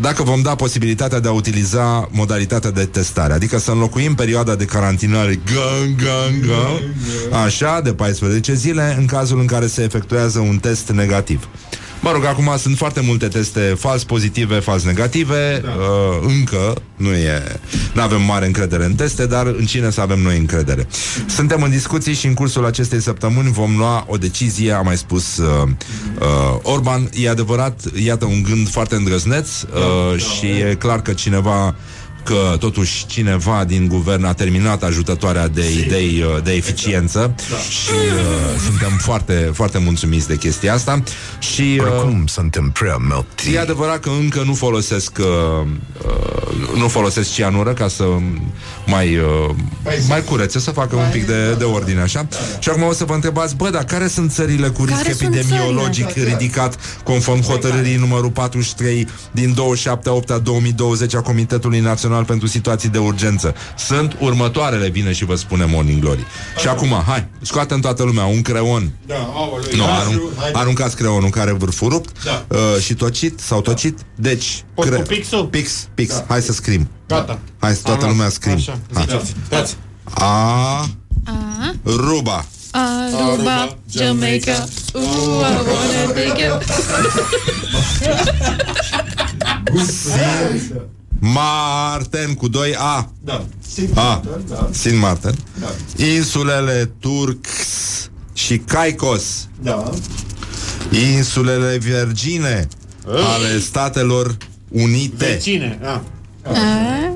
dacă vom da posibilitatea de a utiliza modalitatea de testare, adică să înlocuim perioada de carantinare gang, gang, gang, așa, de 14 zile, în cazul în care se efectuează un test negativ. Mă rog, acum sunt foarte multe teste fals pozitive, fals negative. Da. Uh, încă nu e. Nu avem mare încredere în teste, dar în cine să avem noi încredere. Suntem în discuții și în cursul acestei săptămâni vom lua o decizie, a mai spus uh, uh, Orban. E adevărat, iată un gând foarte îndrăzneț uh, da, și da. e clar că cineva că totuși cineva din guvern a terminat ajutătoarea de idei uh, de eficiență da. și uh, suntem foarte, foarte mulțumiți de chestia asta și uh, Oricum suntem prea melti. E adevărat că încă nu folosesc uh, uh, nu folosesc cianură ca să mai uh, mai curețe, să facă un pic de, de ordine așa. Și acum o să vă întrebați, bă, dar care sunt țările cu risc Care sunt epidemiologic țările? ridicat conform hotărârii numărul 43 din 27 8 a 2020 a Comitetului Național pentru Situații de Urgență? Sunt următoarele, vine și vă spune Morning Glory. Și acum, hai, scoatem toată lumea un creon Da, aoleu, nu, ia, arun- hai, aruncați creonul care vârful rupt Da. uh, și tocit sau tocit. Deci, Poți cu pixul? Pix, pix. Da. Hai să scrim. Gata. Hai să toată Am lumea luat. scrim. Așa, Hai. ziceți. Dați. A Ruba. Aruba, Jamaica. Ooh, I wanna take you. Marten cu 2 A. Da. A. Da. Sin Marten. Insulele Turks și Caicos. Da. Insulele Virgine ale Statelor Unite. Vecine. Ah.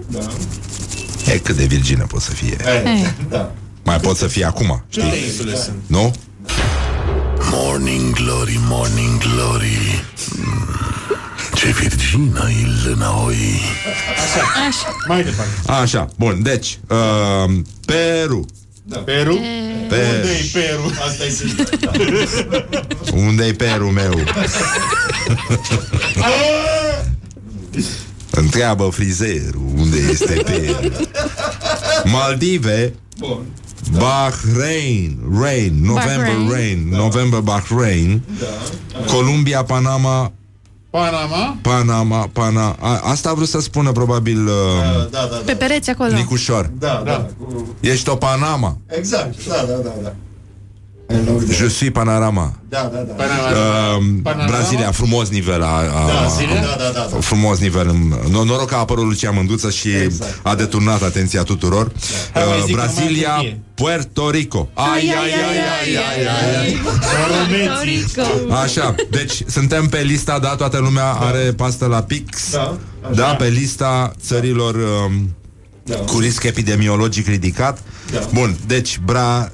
Da. E cât de virgine pot să fie. Eh, Da. Mai pot să fie acum, știi? Câte insule sunt? Nu? Morning glory, morning glory. Mm, Ce virgină e lâna oi. Mai departe. Așa, bun, deci uh, Peru Da. Peru? Pe... Unde-i Peru? Asta e simplu. Da. Unde-i Peru meu? Întreabă frizerul Unde este Peru Maldive Bun. Bahrain Rain, November Bahrain. Rain November Bahrain Columbia, Panama Panama? Panama, Pana a, Asta a vrut să spună probabil uh, Da, da, da. Pe pereți acolo. Nicușor Da, da. Cu... Ești o Panama Exact. Da, da, da, da. În loc de... Je suis Panorama Da, da, da. uh, Panorama? Brazilia, frumos nivel a, a, Da, a, zile? Da, da, da, da. Frumos nivel N- Noroc că a apărut Lucia Mânduță Și Exact. a deturnat atenția tuturor Hai, mai uh, zic, Brazilia, numai Turcie. Puerto Rico Ai, ai, ai, ai, ai, ai, ai. Romeții. Așa, deci suntem pe lista Da, toată lumea are pastă la pix Da, așa. Da, pe lista țărilor um, Da. Cu risc epidemiologic ridicat Da. Bun, deci Bra...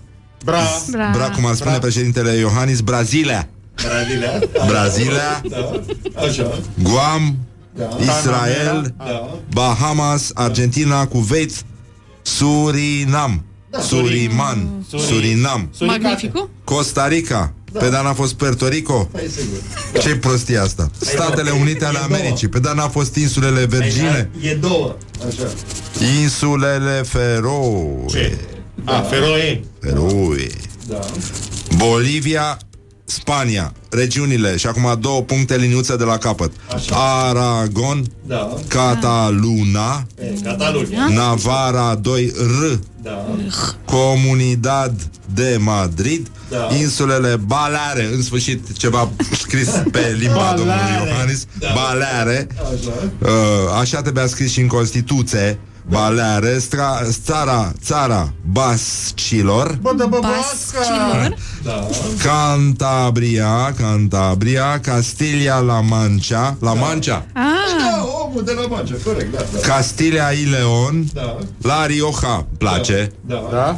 Bra. Bra. Bra, cum ar spune Bra. președintele Iohannis, Brazilia, Brazilia. Brazilia, Da. Așa. Guam, Da. Israel, Da. Bahamas, Argentina, Kuwait, Surinam, Suriman, Suri- Surinam, Suricate. Magnificul. Costa Rica. Pe dar n-a fost Puerto Rico? Păi, sigur. Ce prostie asta? Statele Unite ale e Americii. Pe dar n-a fost insulele Virgine? E două. Așa. Insulele Feroe. Ce? A, Feroe. Feroe. Da. Bolivia, Spania, regiunile și acum două puncte liniuță de la capăt. Așa. Aragon, Da. Cataluna, E, Catalunia. Navara 2 R, Da. Comunidad de Madrid, Da. insulele Baleare, în sfârșit ceva scris pe limba domnului Baleare. Iohannis, Da. Baleare, Așa. uh, așa trebuia scris și în Constituție, Baleare, stra, țara, țara Bascilor, Bă, da, bă, Bascilor. Da. Cantabria, Cantabria, Castilia-La Mancha, La Mancha, Ah, Da, omul de la Mancea, corect, da, da. Castilia y Leon, Da. La Rioja, place, Da. Da.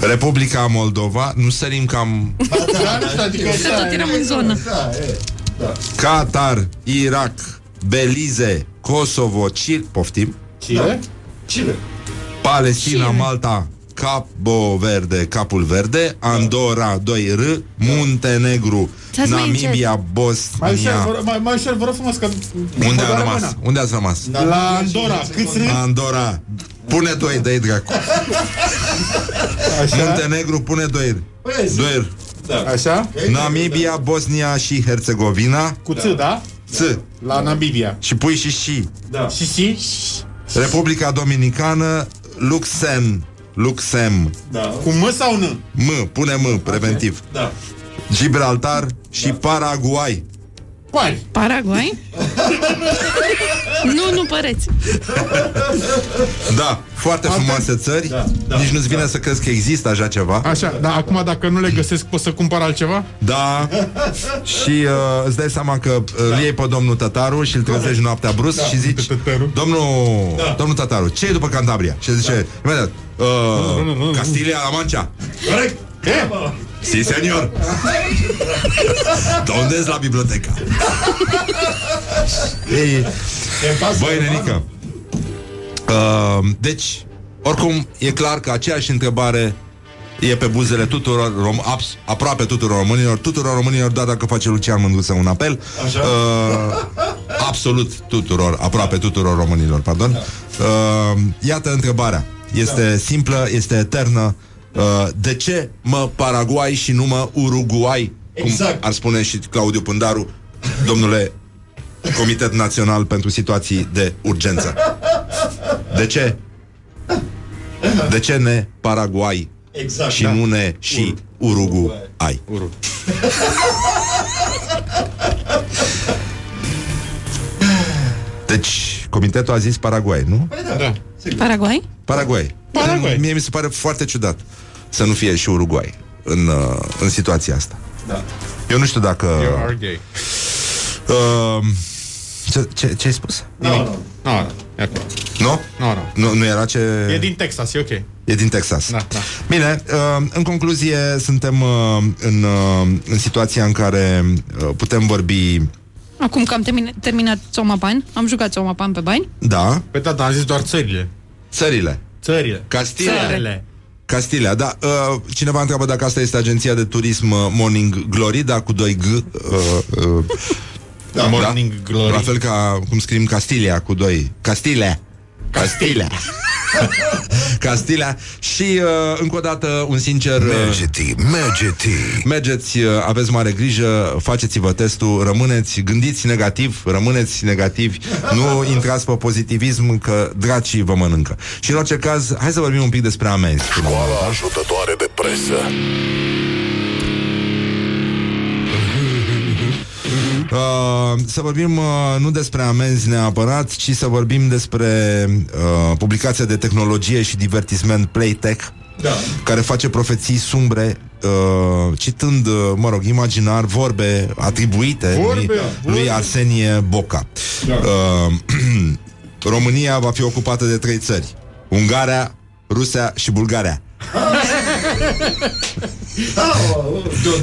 Republica Moldova, nu sărim cam Da, nu știu, adică... Că tot eram în zonă. Da, e. Da. Qatar, Irak, Belize, Kosovo, Chile, poftim, Chile? Chile. Palestina, Chile. Malta, Cabo Verde, Capul Verde, Andorra, 2R, Muntenegru, Stați mai Namibia, Mai ușor, Bosnia. vă- mai, mai ușor, vă rog frumos că... Unde vă a doare rămas? mâna. Unde ați rămas? La Andorra, câți rând? Andorra. Pune doi, dă dracu. Așa? Muntenegru, pune doi. Păi, zi. Doi. Da. Așa? Namibia, Bosnia și Herțegovina. Cu ț, da? Ț. La Namibia. Și pui și și. Da. Și si? Republica Dominicană, Luxem. Luxem. Da. Cu m sau n? M, pune M, preventiv. Da. Gibraltar și Paraguay. Pari. Paraguay? nu, nu păreți. Da, foarte frumoase țări. Da, da, Nici nu-ți vine să crezi că există așa ceva. Așa, dar acum dacă nu le găsesc, pot să cumpăr altceva? Da. Și uh, îți dai seama că uh, îl iei pe domnul Tătaru și îl trezești noaptea brusc și zici Tătaru. Domnul, domnul Tătaru, ce e după Cantabria? Și zice, imediat, uh, Castilia-La Mancha. Corect. E? Si, senior. Unde la biblioteca? Ei, băi, nenică. Uh, deci, oricum, e clar că aceeași întrebare e pe buzele tuturor, rom- abs- aproape tuturor românilor, tuturor românilor, doar dacă face Lucian Mândruță un apel. Așa. Uh, absolut tuturor, aproape tuturor românilor, pardon. Uh, iată întrebarea. Este simplă, este eternă. Uh, de ce mă Paraguay și nu mă Uruguay? Cum Exact. ar spune și Claudiu Pândaru, domnule Comitet Național pentru Situații de Urgență. De ce? De ce ne Paraguay Exact. și nu ne și Uruguay? Uru. Deci, comitetul a zis Paraguay, nu? Da. Paraguay? Paraguay. Paraguay. Mie mi se pare foarte ciudat să nu fie și Uruguay în, uh, în situația asta. Da. Eu nu știu dacă... You are gay. Uh, ce, ce, ce ai spus? Nu, nu. Nu, nu, e acolo. Nu? Nu, nu. Nu, nu era ce... E din Texas, e ok. E din Texas. Da, da. Bine, uh, în concluzie, suntem uh, în, uh, în situația în care uh, putem vorbi, Acum că am termin- terminat Țomapan, am jucat Țomapan pe bani. da, Păi da, dar am zis doar țările. țările. Țările. Castilia. Țările. Castilia, da. Uh, cineva întreabă dacă asta este agenția de turism uh, Morning Glory, da, cu doi G. Uh, uh, Da, Morning Glory. La fel ca cum scriem Castilia cu doi. Castilia. Castilia. [laughs] Castilia. Și uh, încă o dată un sincer... Uh, Mergeti, mergeti. Mergeți, uh, aveți mare grijă, faceți-vă testul, rămâneți, gândiți negativ, rămâneți negativi, nu intrați pe pozitivism, că dracii vă mănâncă. Și în orice caz, hai să vorbim un pic despre amenzi. până la urmă. Școala ajutătoare de presă. Uh, să vorbim uh, nu despre amenzi neapărat, ci să vorbim despre uh, publicația de tehnologie și divertisment Playtech, Da. care face profeții sumbre, uh, citând, uh, mă rog, imaginar, vorbe atribuite Vorbe, lui, vorbe. lui Arsenie Boca. Da. Uh, [clears throat] România va fi ocupată de trei țări. Ungaria, Rusia și Bulgaria. [laughs]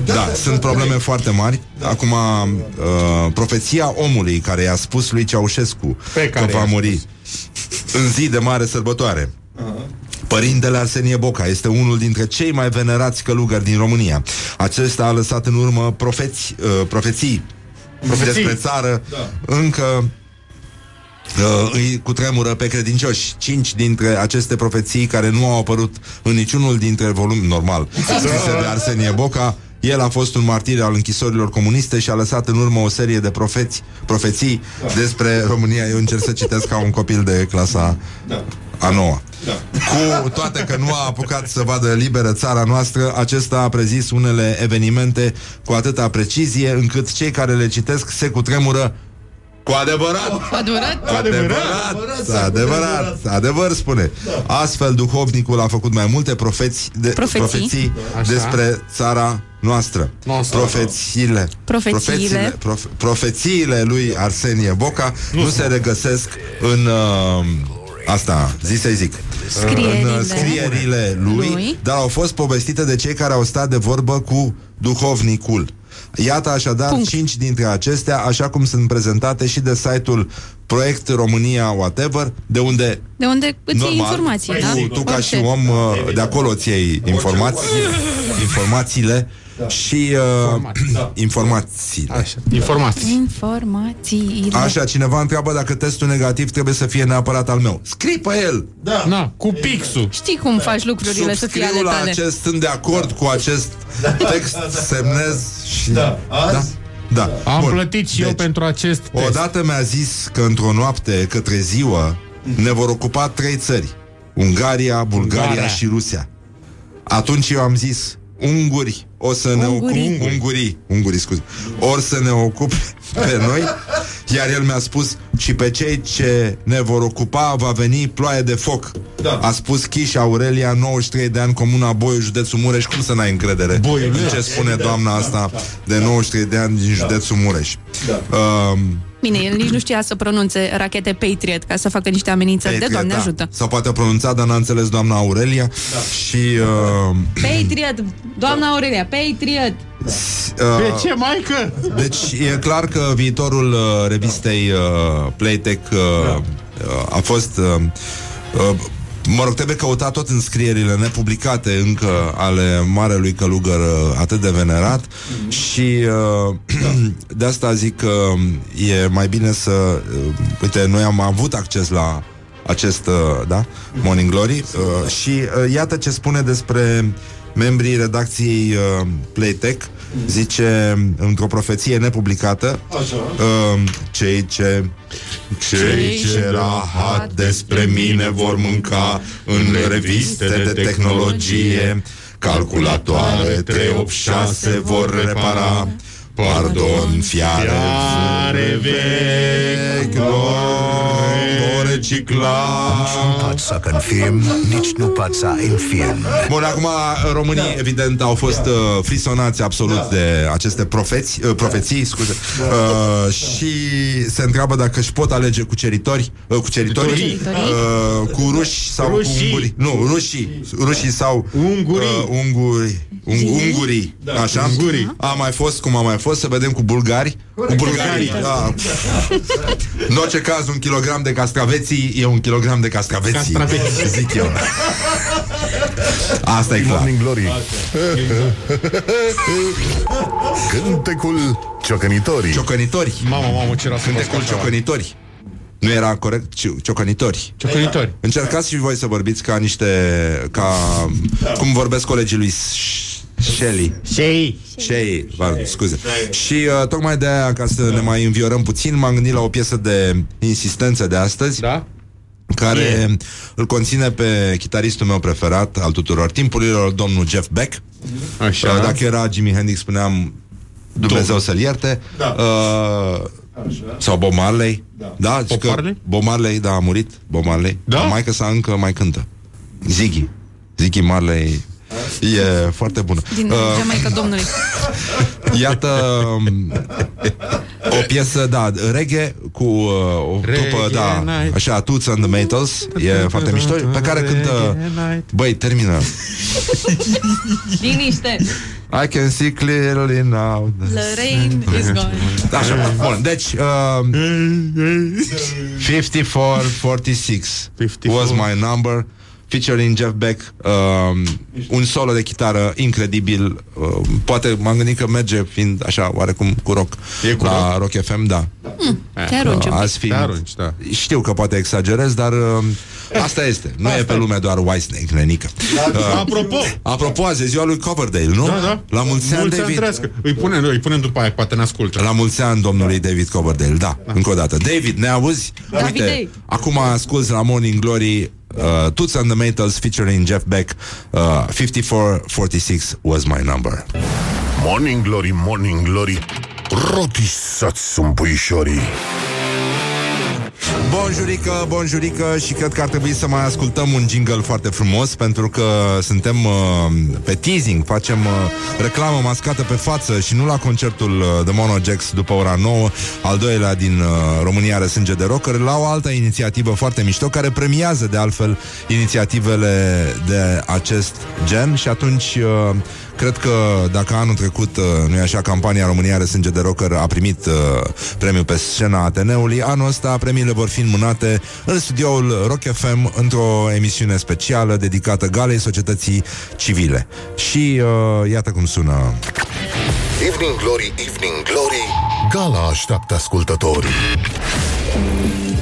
Da, sunt probleme foarte mari. Acum, uh, profeția omului care i-a spus lui Ceaușescu Pe că care va i-a muri în zi de mare sărbătoare. Părintele Arsenie Boca este unul dintre cei mai venerați călugări din România. Acesta a lăsat în urmă profeți, uh, profeții, Profeții. despre țară Da. încă uh, îi cutremură pe credincioși. Cinci dintre aceste profeții care nu au apărut în niciunul dintre volumi normal [laughs] scrise de Arsenie Boca el a fost un martir al închisorilor comuniste și a lăsat în urmă o serie de profeți, profeții despre România. Eu încerc să citesc ca un copil de clasa Da. a noua. Da. Cu toate că nu a apucat să vadă liberă țara noastră, acesta a prezis unele evenimente cu atâta precizie încât cei care le citesc se cutremură cu adevărat. Adevărat? Adevărat, adevărat, adevărat, adevăr spune. Astfel, duhovnicul a făcut mai multe profeți de, Profeții. profeții Așa. despre țara noastră. Noastră. Profețiile. Profețiile. profe, profețiile lui Arsenie Boca nu, se regăsesc în uh, asta, zi să zic. Scrierile. În uh, scrierile lui, Lui. dar au fost povestite de cei care au stat de vorbă cu duhovnicul. Iată așadar Punct. cinci dintre acestea, așa cum sunt prezentate și de site-ul Proiect România Whatever, de unde De unde îți iei informații, tu, da? tu ca Orice. și om uh, de acolo ți iei informații, informațiile și uh, Informații. [clears throat] Da. informațiile. Așa. Informații. Informațiile. Așa, cineva întreabă dacă testul negativ trebuie să fie neapărat al meu. Scrii pe el! Da. Na, cu pixul. Știi cum faci lucrurile să fie ale Subscriu la tale. acest, sunt de acord cu acest text, semnez și... Da. Azi? Da. da. Am Bun. plătit și eu Deci, pentru acest test. Odată mi-a zis că într-o noapte către ziua ne vor ocupa trei țări. Ungaria, Bulgaria Ungaria. și Rusia. Atunci eu am zis, unguri o să ne Ungurii. ocupe ungurii, ungurii, scuze. Or să ne ocupe [laughs] pe noi, iar el mi-a spus și pe cei ce ne vor ocupa va veni ploaie de foc. Da. A spus Chiș Aurelia, 93 de ani, Comuna Boiu, județul Mureș. Cum să n-ai încredere Boiul, în da. ce spune doamna asta de 93 de ani din județul Mureș? Da. Um, Bine, el nici nu știa să pronunțe rachete Patriot ca să facă niște amenințări. De Patriot, Doamne da. ajută. Sau poate a pronunțat, dar n-a înțeles doamna Aurelia Da. Și uh, Patriot, doamna Aurelia, Patriot. Pe uh, ce, maică? Deci e clar că viitorul uh, revistei uh, Playtech uh, uh, a fost uh, uh, Mă rog, trebuie căutat tot în scrierile nepublicate încă ale marelui călugăr uh, atât de venerat și uh, [clears throat] de asta zic că e mai bine să... Uh, uite, noi am avut acces la acest, uh, da, Morning Glory uh, și uh, iată ce spune despre membrii redacției uh, Playtech zice într-o profeție nepublicată uh, cei ce cei ce rahat despre mine vor mânca în reviste de tehnologie. calculatoare 386 vor repara. Pardon, fiare, Fiare vechi, vor recicla Poți să confirm, nici nu poți să infirm. Bun, acum românii evident au fost uh, frisonați absolut de aceste profeți, uh, profeții, scuze, uh, și se întreabă dacă își pot alege cuceritori, uh, cuceritorii, uh, cu ruși sau Rușii. cu unguri. Nu, rușii, rușii sau Ungurii. uh, unguri, un, ungurii, Da, așa? ungurii. A mai fost cum a mai fost, să vedem cu bulgari. Cu bulgarii, da. În orice caz, un kilogram de castraveții e un kilogram de castraveții, Castraveții. zic eu. Asta e clar. Morning Glory Cântecul ciocănitorii Ciocănitori. Mamă, mamă, ce era să Cântecul ciocănitori. Nu era corect, ci ciocănitori. Ciocănitori. Încercați și voi să vorbiți ca niște... ca... cum vorbesc colegii lui Shelley. Șei. Shea, pardon, scuze. Și uh, tocmai de aia, ca să ne mai înviorăm puțin, m-am gândit la o piesă de insistență de astăzi, Da? care îl conține pe chitaristul meu preferat al tuturor timpurilor, domnul Jeff Beck. Așa. Uh, Dacă era Jimi Hendrix, spuneam Dumnezeu să-l ierte. Da. Uh, sau Bob Marley. Da, da Bob că Marley? Bob Marley, da, a murit. Bob Marley. Da? Dar Maica sa încă mai cântă. Ziggy. Ziggy Marley e foarte bună. Din Uh, Jamaica Domnului. [laughs] Iată um, o piesă, da, reggae cu uh, o Reggae trupă, da, night. așa, Toots and the Maytals, e foarte mișto, pe care cântă... Reggae night. Băi, termină. Liniște. I can see clearly now. The rain is gone. Așa, bun, deci uh, 54 46 54. was my number featuring Jeff Beck um, un solo de chitară incredibil uh, poate m-am gândit că merge fiind așa oarecum cu rock E cu la rock. FM, da Te arunci un pic. Azi fiind, Te arunci, da. Știu că poate exagerez, dar uh, asta este. Nu e pe lume doar Whitesnake, nenică. Uh, Apropo, apropo, azi e ziua lui Coverdale, nu? da, da. La mulți ani, Mulți David. trăiască. Îi punem, îi punem după aia, poate ne ascultă. La mulți ani domnului David Coverdale, da, încă o dată. David, ne auzi? Davide. Uite, acum asculti la Morning Glory uh, Toots and the Maytals featuring Jeff Beck uh, 5446 was my number. Morning Glory, Morning Glory Rotisați sunt puișorii Bonjurică, bonjurică și cred că ar trebui să mai ascultăm un jingle foarte frumos pentru că suntem uh, pe teasing, facem uh, reclamă mascată pe față și nu la concertul uh, de Mono Jax după ora 9, al doilea din uh, România are sânge de rocker, la o altă inițiativă foarte mișto care premiază de altfel inițiativele de acest gen. Și atunci uh, Cred că dacă anul trecut, uh, nu e așa, campania România are sânge de rocker a primit uh, premiul pe scena Ateneului, anul ăsta premiile vor fi înmânate în studioul Rock FM într-o emisiune specială dedicată galei societății civile. Și uh, iată cum sună. Evening Glory, Evening Glory Gala așteaptă ascultătorii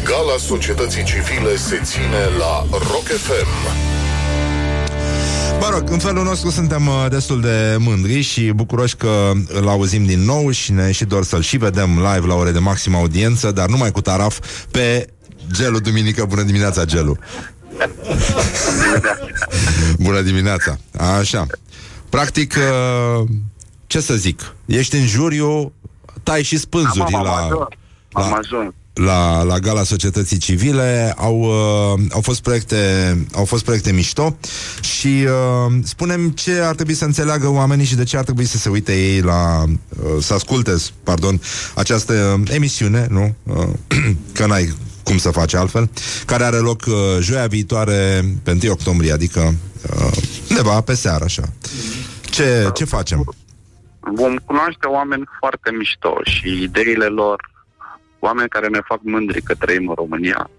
Gala societății civile se ține la Rock FM Mă rog, în felul nostru suntem uh, destul de mândri și bucuroși că îl auzim din nou și ne și dor să-l și vedem live la ore de maximă audiență, dar numai cu taraf pe Gelu Duminică. Bună dimineața, Gelu! [laughs] Bună dimineața! Așa. Practic, uh, ce să zic, ești în juriu, tai și spânzuri Am, am la, ajuns. Am la, ajuns. La, la gala societății civile au, uh, au, fost proiecte, au fost proiecte mișto și uh, spunem ce ar trebui să înțeleagă oamenii și de ce ar trebui să se uite ei la uh, să asculte, pardon, această emisiune, nu? Uh, [clears throat] că n-ai cum să faci altfel, care are loc uh, joia viitoare pe 1 octombrie, adică uh, undeva pe seară, așa. Ce, ce facem? Vom cunoaște oameni foarte mișto și ideile lor, oameni care ne fac mândri că trăim în România,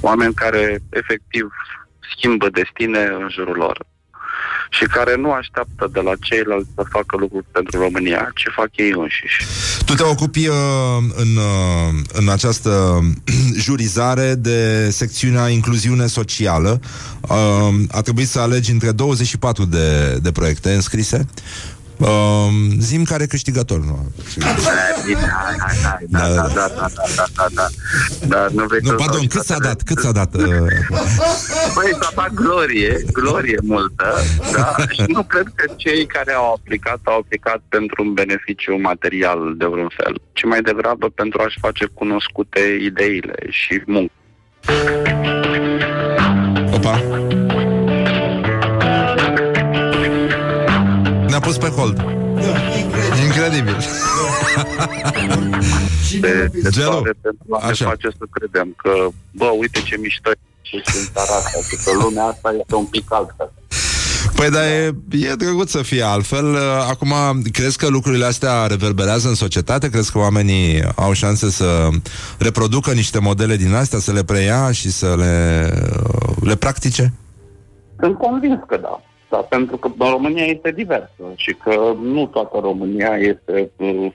oameni care efectiv schimbă destine în jurul lor și care nu așteaptă de la ceilalți să facă lucruri pentru România, ci fac ei înșiși. Tu te ocupi uh, în, uh, în această [clears throat] jurizare de secțiunea incluziune socială. Uh, a trebuit să alegi între 24 de, de proiecte înscrise. Uh, zim care e câștigător, nu? Bine, hai, hai, hai, da, Da, da, da. da, da, da, da, da, da. Dar nu vrei Nu, să pardon, faci cât s-a toate- dat? Cât s-a dat? Uh, Păi s-a dat glorie, glorie multă, da? Și nu cred că cei care au aplicat, au aplicat pentru un beneficiu material de vreun fel, ci mai degrabă pentru a-și face cunoscute ideile și muncă. Ne-a pus pe hold. Incredibil. De, de [laughs] Gelu, soare pentru a ne așa. face să credem că, bă, uite ce mișto e și sunt asta, și că lumea asta este un pic altfel. Păi, dar e, e drăguț să fie altfel. Uh, Acum, crezi că lucrurile astea reverberează în societate? Crezi că oamenii au șanse să reproducă niște modele din astea, să le preia și să le, uh, le practice? Sunt convins că da. Da, pentru că România este diversă și că nu toată România este uh,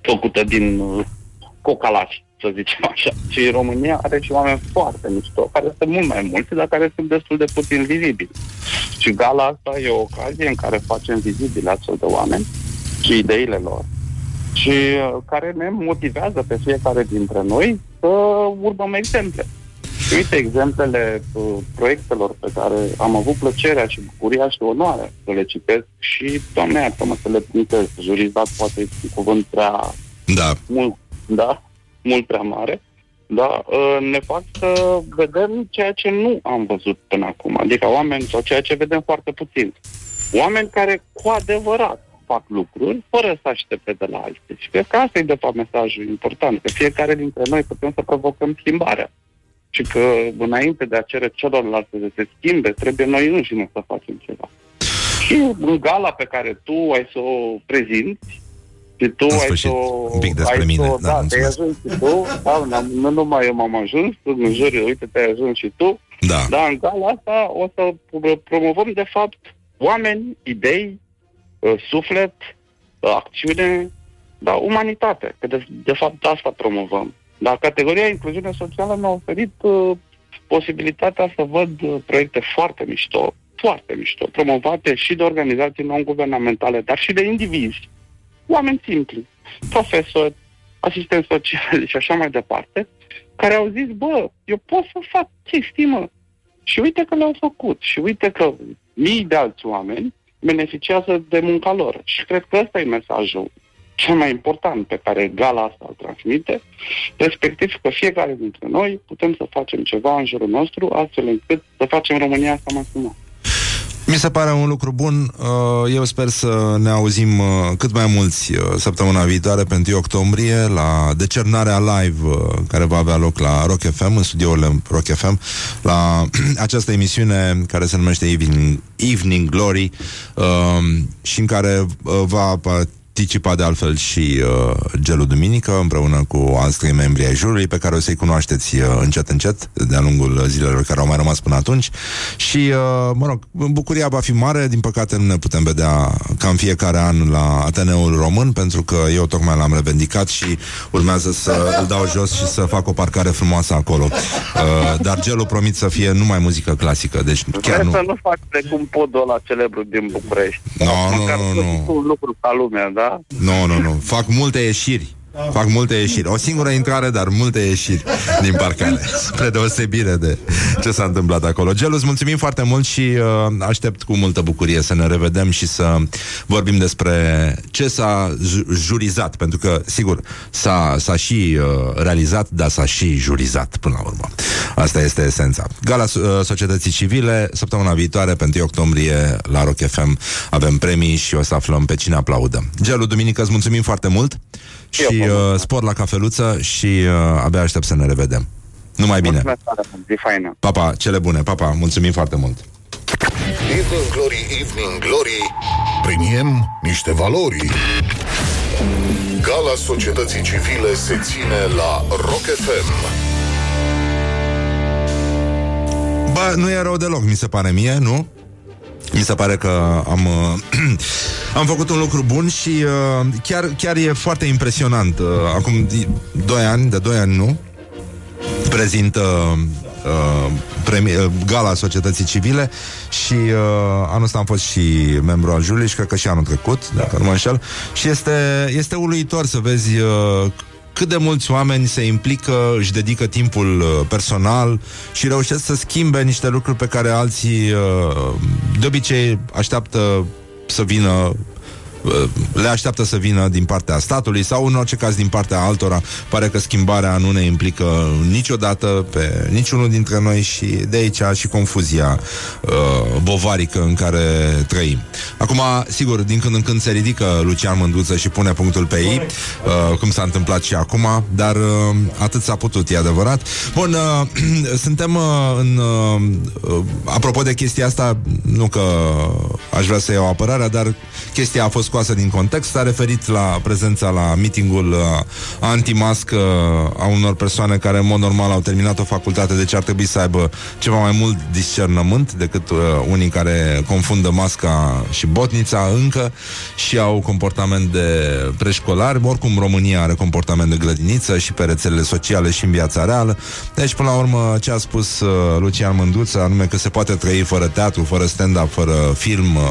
făcută din uh, cocalași, să zicem așa. Și România are și oameni foarte mișto, care sunt mult mai mulți, dar care sunt destul de puțin vizibili. Și gala asta e o ocazie în care facem vizibile astfel de oameni și ideile lor și uh, care ne motivează pe fiecare dintre noi să urmăm exemple. Și uite exemplele uh, proiectelor pe care am avut plăcerea și bucuria și onoarea să le citesc și, doamne iartă-mă, să le puntez. Jurizat poate este un cuvânt prea Da. mult, da, mult prea mare, da, uh, ne fac să vedem ceea ce nu am văzut până acum, adică oameni sau ceea ce vedem foarte puțin. Oameni care cu adevărat fac lucruri fără să aștepte de la alții. Și cred că asta e de fapt mesajul important, că fiecare dintre noi putem să provocăm schimbarea. Și că înainte de a cere celorlalți să se schimbe, trebuie noi înșine să facem ceva. Și în gala pe care tu ai să o prezinți, și tu În ai sfârșit, să o... un pic despre ai mine, Să, o- da, da, te-ai mulțumesc. ajuns și tu, da, n-am- nu numai eu m-am ajuns, în jur, uite, te-ai ajuns și tu, Da. da, în gala asta o să pro- promovăm, de fapt, oameni, idei, uh, suflet, uh, acțiune, da, umanitate. Că de, de fapt asta promovăm. Dar categoria incluziune socială mi-a oferit uh, posibilitatea să văd uh, proiecte foarte mișto, foarte mișto, promovate și de organizații non-guvernamentale, dar și de indivizi, oameni simpli, profesori, asistenți sociali și așa mai departe, care au zis, bă, eu pot să fac chestii, mă. Și uite că le-au făcut. Și uite că mii de alți oameni beneficiază de munca lor. Și cred că ăsta e mesajul cel mai important pe care gala asta îl transmite, respectiv că fiecare dintre noi putem să facem ceva în jurul nostru, astfel încât să facem România asta mai frumoasă. Mi se pare un lucru bun. Uh, Eu sper să ne auzim uh, cât mai mulți uh, săptămâna viitoare, pe 1 octombrie, la decernarea live uh, care va avea loc la Rock FM, în studiourile Rock FM, la [clears throat] această emisiune care se numește Evening, Evening Glory uh, și în care uh, va participa de altfel și uh, Gelu Duminică împreună cu alți trei membri ai jurului pe care o să-i cunoașteți uh, încet încet de-a lungul zilelor care au mai rămas până atunci și, uh, mă rog, bucuria va fi mare, din păcate nu ne putem vedea ca în fiecare an la Ateneul Român pentru că eu tocmai l-am revendicat și urmează să îl dau jos și să fac o parcare frumoasă acolo. Uh, dar Gelu promit să fie numai muzică clasică, deci chiar Sper nu... să nu faci precum podul ăla celebru din București. Nu, nu, Măcar nu, să nu. zic un lucru ca lumea, da? Nu, nu, nu. Fac multe ieșiri. Fac multe ieșiri. O singură intrare, dar multe ieșiri din parcare. [laughs] Spre deosebire de ce s-a întâmplat acolo. Gelu, îți mulțumim foarte mult și uh, aștept cu multă bucurie să ne revedem și să vorbim despre ce s-a ju- jurizat. Pentru că, sigur, s-a, s-a și uh, realizat, dar s-a și jurizat până la urmă. Asta este esența. Gala uh, Societății Civile, săptămâna viitoare, pentru 1 octombrie, la Rock FM, avem premii și o să aflăm pe cine aplaudă. Gelu, duminică, îți mulțumim foarte mult și Eu vă uh, spor la cafeluță și uh, abia aștept să ne revedem. Numai bine. Mulțumesc tare mult, zi faină. Papa, cele bune, papa, mulțumim foarte mult. Evening Glory, Evening Glory Premiem niște valori Gala societății civile se ține la Rock FM Bă, nu e rău deloc, mi se pare mie, nu? Mi se pare că am, uh, [clears throat] am făcut un lucru bun și uh, chiar, chiar e foarte impresionant. Uh, acum 2 ani, de 2 ani, nu? Prezint uh, uh, premi- uh, gala societății civile și uh, anul ăsta am fost și membru al juriului și cred că și anul trecut, dacă nu mă înșel. Și este, este uluitor să vezi uh, cât de mulți oameni se implică, își dedică timpul uh, personal și reușesc să schimbe niște lucruri pe care alții uh, de obicei așteaptă să vină uh, le așteaptă să vină din partea statului sau în orice caz din partea altora. Pare că schimbarea nu ne implică niciodată pe niciunul dintre noi și de aici și confuzia uh, bovarică în care trăim. Acum, sigur, din când în când se ridică Lucian Mânduță și pune punctul pe ei, uh, cum s-a întâmplat și acum, dar uh, atât s-a putut, e adevărat. Bun, uh, [clears throat] suntem uh, în... Uh, uh, apropo de chestia asta, nu că aș vrea să iau apărarea, dar chestia a fost scoasă din context, s-a referit la prezența la meetingul uh, anti-mască a unor persoane care în mod normal au terminat o facultate, deci ar trebui să aibă ceva mai mult discernământ decât uh, unii care confundă masca și botnița încă și au comportament de preșcolari. Oricum România are comportament de grădiniță și pe rețelele sociale și în viața reală. Deci, până la urmă, ce a spus uh, Lucian Mânduță, anume că se poate trăi fără teatru, fără stand-up, fără film uh,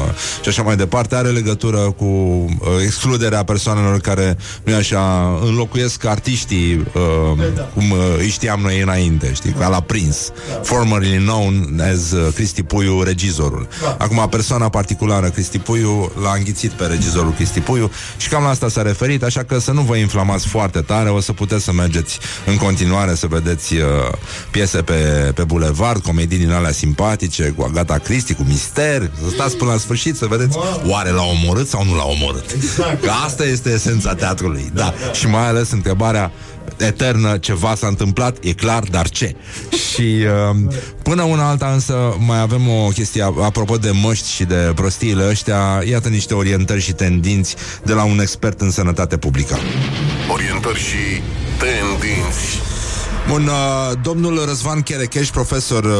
și așa mai departe, are legătură cu uh, excluderea persoanelor care, nu așa, înlocuiesc artiștii uh, cum uh, îi știam noi înainte, știi, ca la Prins, formerly known as uh, Cristi Puiu, regizorul. Acum, persoana particulară, Cristi Puiu, l-a înghițit pe regizorul Cristi Puiu și cam la asta s-a referit, așa că să nu vă inflamați foarte tare, o să puteți să mergeți în continuare să vedeți uh, piese pe, pe bulevard, comedii din alea simpatice, cu Agata Cristi, cu mister, să stați până la sfârșit să vedeți oare l-a omorât sau nu l-a omorât. Că asta este esența teatrului, da. Și mai ales întrebarea eternă, ceva s-a întâmplat, e clar, dar ce? Și uh, până una alta însă mai avem o chestie apropo de măști și de prostiile ăștia, iată niște orientări și tendinți de la un expert în sănătate publică. Orientări și tendinți Bun, uh, domnul Răzvan Cherecheș, profesor uh,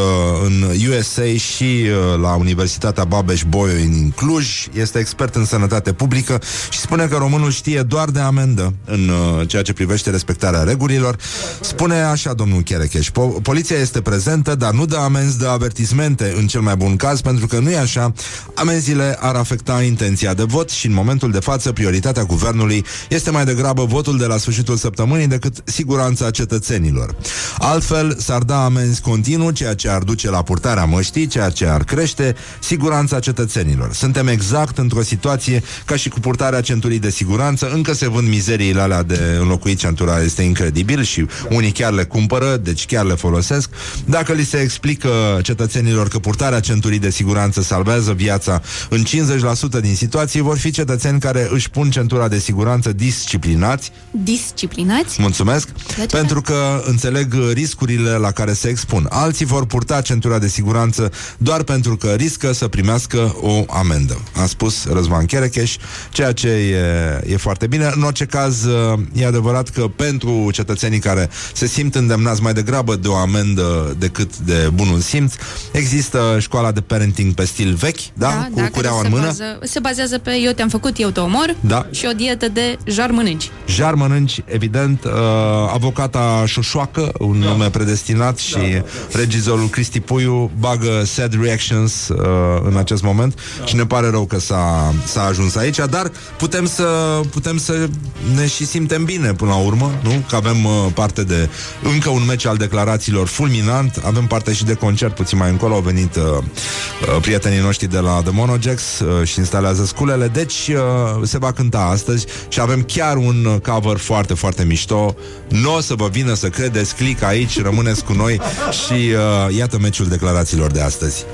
în USA și uh, la Universitatea Babeș-Bolyai în Cluj, este expert în sănătate publică și spune că românul știe doar de amendă în uh, ceea ce privește respectarea regulilor. Spune așa domnul Cherecheș, po- poliția este prezentă, dar nu dă amenzi, dă avertismente în cel mai bun caz, pentru că nu e așa, amenziile ar afecta intenția de vot și în momentul de față prioritatea guvernului este mai degrabă votul de la sfârșitul săptămânii decât siguranța cetățenilor. Altfel, s-ar da amenzi continuu, ceea ce ar duce la purtarea măștii, ceea ce ar crește siguranța cetățenilor. Suntem exact într-o situație ca și cu purtarea centurii de siguranță, încă se vând mizeriile alea de înlocuit centura, este incredibil și unii chiar le cumpără, deci chiar le folosesc. Dacă li se explică cetățenilor că purtarea centurii de siguranță salvează viața în 50% din situații, vor fi cetățeni care își pun centura de siguranță disciplinați, Disciplinați? Mulțumesc. ce Pentru că înțeleg uh, riscurile la care se expun. Alții vor purta centura de siguranță doar pentru că riscă să primească o amendă. A spus Răzvan Cherecheș, ceea ce e, e foarte bine. În orice caz, uh, e adevărat că pentru cetățenii care se simt îndemnați mai degrabă de o amendă decât de bunul simț, există școala de parenting pe stil vechi, da? Cu care cureaua se în mână. Bază, se bazează pe eu te-am făcut, eu te omor Da. și o dietă de jar mănânci. Jar mănânci, evident, uh, avocata Șoșoacă Vacă, un nume predestinat și regizorul Cristi Puiu bagă sad reactions uh, în acest moment și ne pare rău că s-a, s-a ajuns aici, dar putem să, putem să ne și simtem bine până la urmă, nu? Că avem uh, parte de încă un meci al declarațiilor fulminant, avem parte și de concert puțin mai încolo, au venit uh, uh, prietenii noștri de la The Monojax uh, și instaleze sculele, deci uh, se va cânta astăzi și avem chiar un uh, cover foarte, foarte mișto. Nu o să vă vină să credeți, click aici, rămâneți cu noi și uh, iată meciul declarațiilor de astăzi.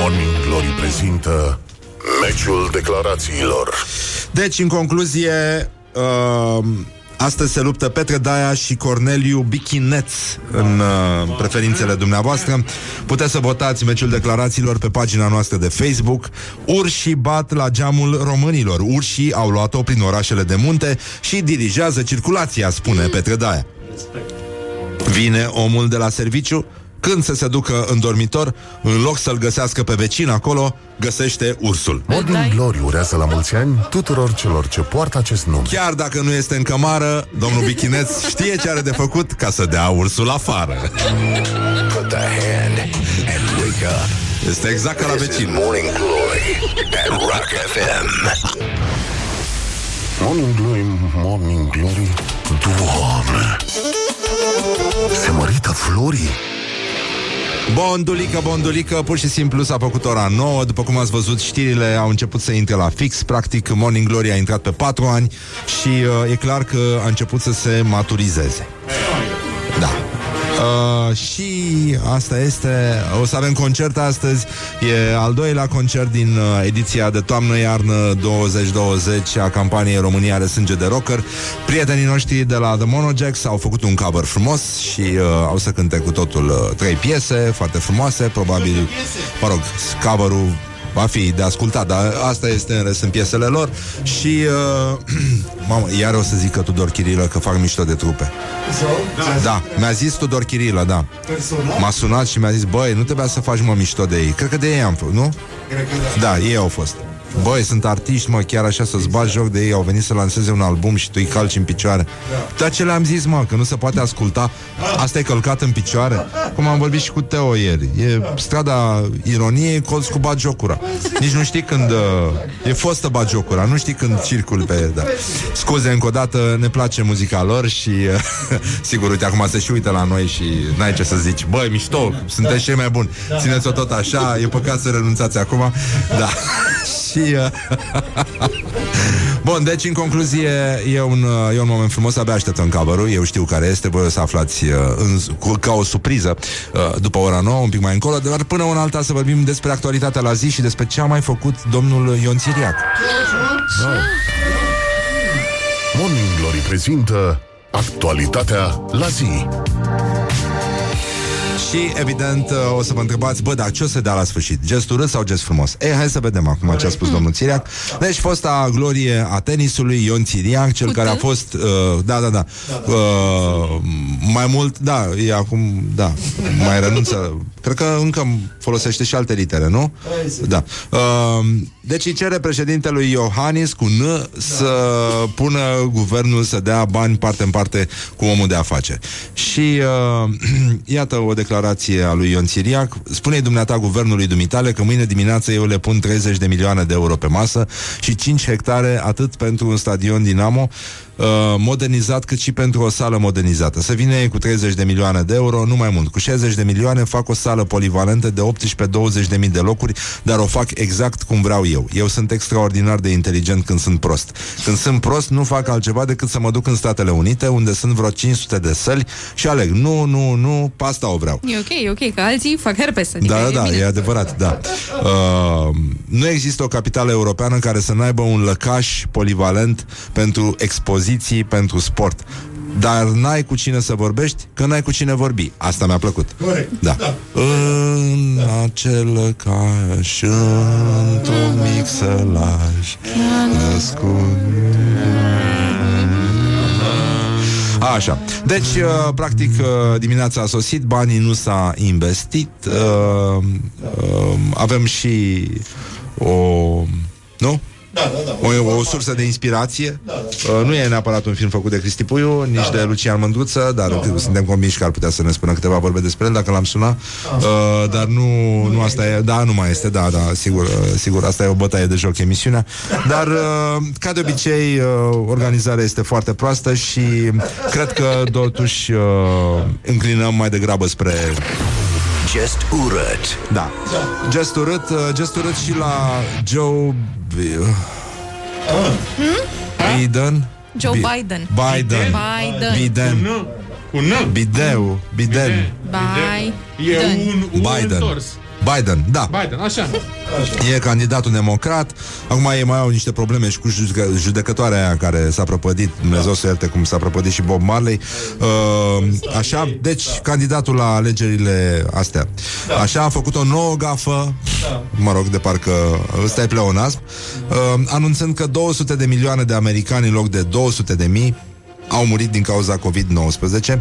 Morning Glory prezintă meciul declarațiilor. Deci, în concluzie, uh, astăzi se luptă Petre Daia și Corneliu Bichineț în uh, preferințele dumneavoastră. Puteți să votați meciul declarațiilor pe pagina noastră de Facebook. Urșii bat la geamul românilor. Urșii au luat-o prin orașele de munte și dirigează circulația, spune Petre Daia. Vine omul de la serviciu, când să se ducă în dormitor, în loc să-l găsească pe vecin acolo, găsește ursul. Morning Glory urează la mulți ani tuturor celor ce poartă acest nume. Chiar dacă nu este în cămară, domnul Bichineț știe ce are de făcut ca să dea ursul afară. Put the hand and wake up. Este exact ca la This is vecin. Morning Glory at Rock FM. Morning Glory, Morning Glory. Doamne! Se mărită florii. Bondulică, bondulică, pur și simplu s-a făcut ora 9 După cum ați văzut, știrile au început să intre la fix. Practic, Morning Glory a intrat pe 4 ani Și uh, e clar că a început să se maturizeze. Da Uh, și asta este O să avem concert astăzi. E al doilea concert din uh, ediția de toamnă-iarnă 2020 A campaniei România are sânge de rocker. Prietenii noștri de la The Monojax Au făcut un cover frumos Și uh, au să cânte cu totul uh, Trei piese foarte frumoase Probabil, mă rog, coverul Va fi de ascultat, dar asta este în rest în piesele lor Și uh, [clears throat] Mamă, iar o să zică Tudor Chirilă Că fac mișto de trupe da, mi-a zis Tudor Chirilă, da. M-a sunat și mi-a zis, băi, nu trebuia să faci mă mișto de ei. Cred că de ei am făcut, nu? Da, ei au fost. Băi, sunt artiști, mă, chiar așa să-ți bagi joc de ei. Au venit să lanseze un album și tu îi calci în picioare. Dar ce le-am zis, mă, că nu se poate asculta? Asta e călcat în picioare? Cum am vorbit și cu Teo ieri. E strada ironiei, colț cu bagiocura Nici nu știi când uh, E fostă bagiocura, nu știi când circul pe da. Scuze încă o dată, ne place muzica lor Și uh, [laughs] Sigur, uite, acum se și uită la noi Și n-ai ce să zici. Băi, mișto, sunteți cei mai buni. Țineți-o tot așa, e păcat să renunțați acum. Da [laughs] și... Uh, [laughs] Bun, deci în concluzie e un, uh, e un moment frumos, abia așteptăm cover Eu știu care este, voi o să aflați uh, în, cu, ca o surpriză uh, după ora 9, un pic mai încolo Dar până una alta să vorbim despre actualitatea la zi și despre ce a mai făcut domnul Ion Țiriac Morning Glory prezintă actualitatea la zi. Și, evident, uh, o să vă întrebați, bă, dar ce o să dea la sfârșit? Gest urât sau gest frumos? Ei, hai să vedem acum ce a spus domnul Țiriac. Deci, fosta glorie a tenisului, Ion Țiriac, cel Cu care a T? fost, uh, da, da, da, uh, mai mult, da, e acum, da, mai renunță. Cred că încă folosește și alte litere, nu? Da. Uh, deci îi cere președintelui Iohannis cu N să pună guvernul să dea bani parte în parte cu omul de afaceri. Și uh, [clears throat] iată o declarație a lui Ion Țiriac. Spune-i dumneata guvernului dumitale că mâine dimineață eu le pun 30 de milioane de euro pe masă și 5 hectare atât pentru un stadion Dinamo uh, modernizat cât și pentru o sală modernizată. Să vină ei cu 30 de milioane de euro, nu mai mult. Cu 60 de milioane fac o sală polivalentă de 18-20 de mii de locuri, dar o fac exact cum vreau eu. Eu sunt extraordinar de inteligent când sunt prost. Când sunt prost, nu fac altceva decât să mă duc în Statele Unite, unde sunt vreo 500 de săli și aleg. Nu, nu, nu, pe asta o vreau. E ok, e ok, că alții fac herpes. Adică Da, da, da, bine. e adevărat, da. Uh, nu există o capitală europeană care să n-aibă un lăcaș polivalent pentru expoziții, pentru sport. Dar n-ai cu cine să vorbești, că n-ai cu cine vorbi. Asta mi-a plăcut. Corect. Da. În acel lăcaș, într-un mic sălaj, născut... Așa. Deci, uh, practic, uh, dimineața a sosit, banii nu s-a investit. Uh, uh, avem și o... Nu? Da, da, da. O, o sursă de inspirație. Uh, nu e neapărat un film făcut de Cristi Puiu, nici de Lucian Mândruță, dar suntem convinși că ar putea să ne spună câteva vorbe despre el dacă l-am sunat. Uh, dar nu, nu asta e, da, nu mai este, da, da, sigur, uh, sigur, asta e o bătaie de joc emisiunea. Dar, uh, ca de obicei, uh, organizarea este foarte proastă și cred că totuși uh, înclinăm mai degrabă spre Just urât. da. Gest urât, uh, gest urât și la Joe B- Biden. Joe Bi- Biden. Biden. Biden. Biden. Nu, cu N. Bideu. Biden. Biden. E un, un Biden. Întors. Biden, da. Biden, așa. E candidatul democrat. Acum ei mai au niște probleme și cu judecă- judecătoarea aia care s-a prăpădit, Dumnezeu să ierte cum s-a prăpădit și Bob Marley. Uh, așa, deci candidatul la alegerile astea. Așa a făcut o nouă gafă, mă rog, de parcă ăsta e pleonasm, uh, anunțând că 200 de milioane de americani în loc de 200 de mii au murit din cauza COVID-19. Uh,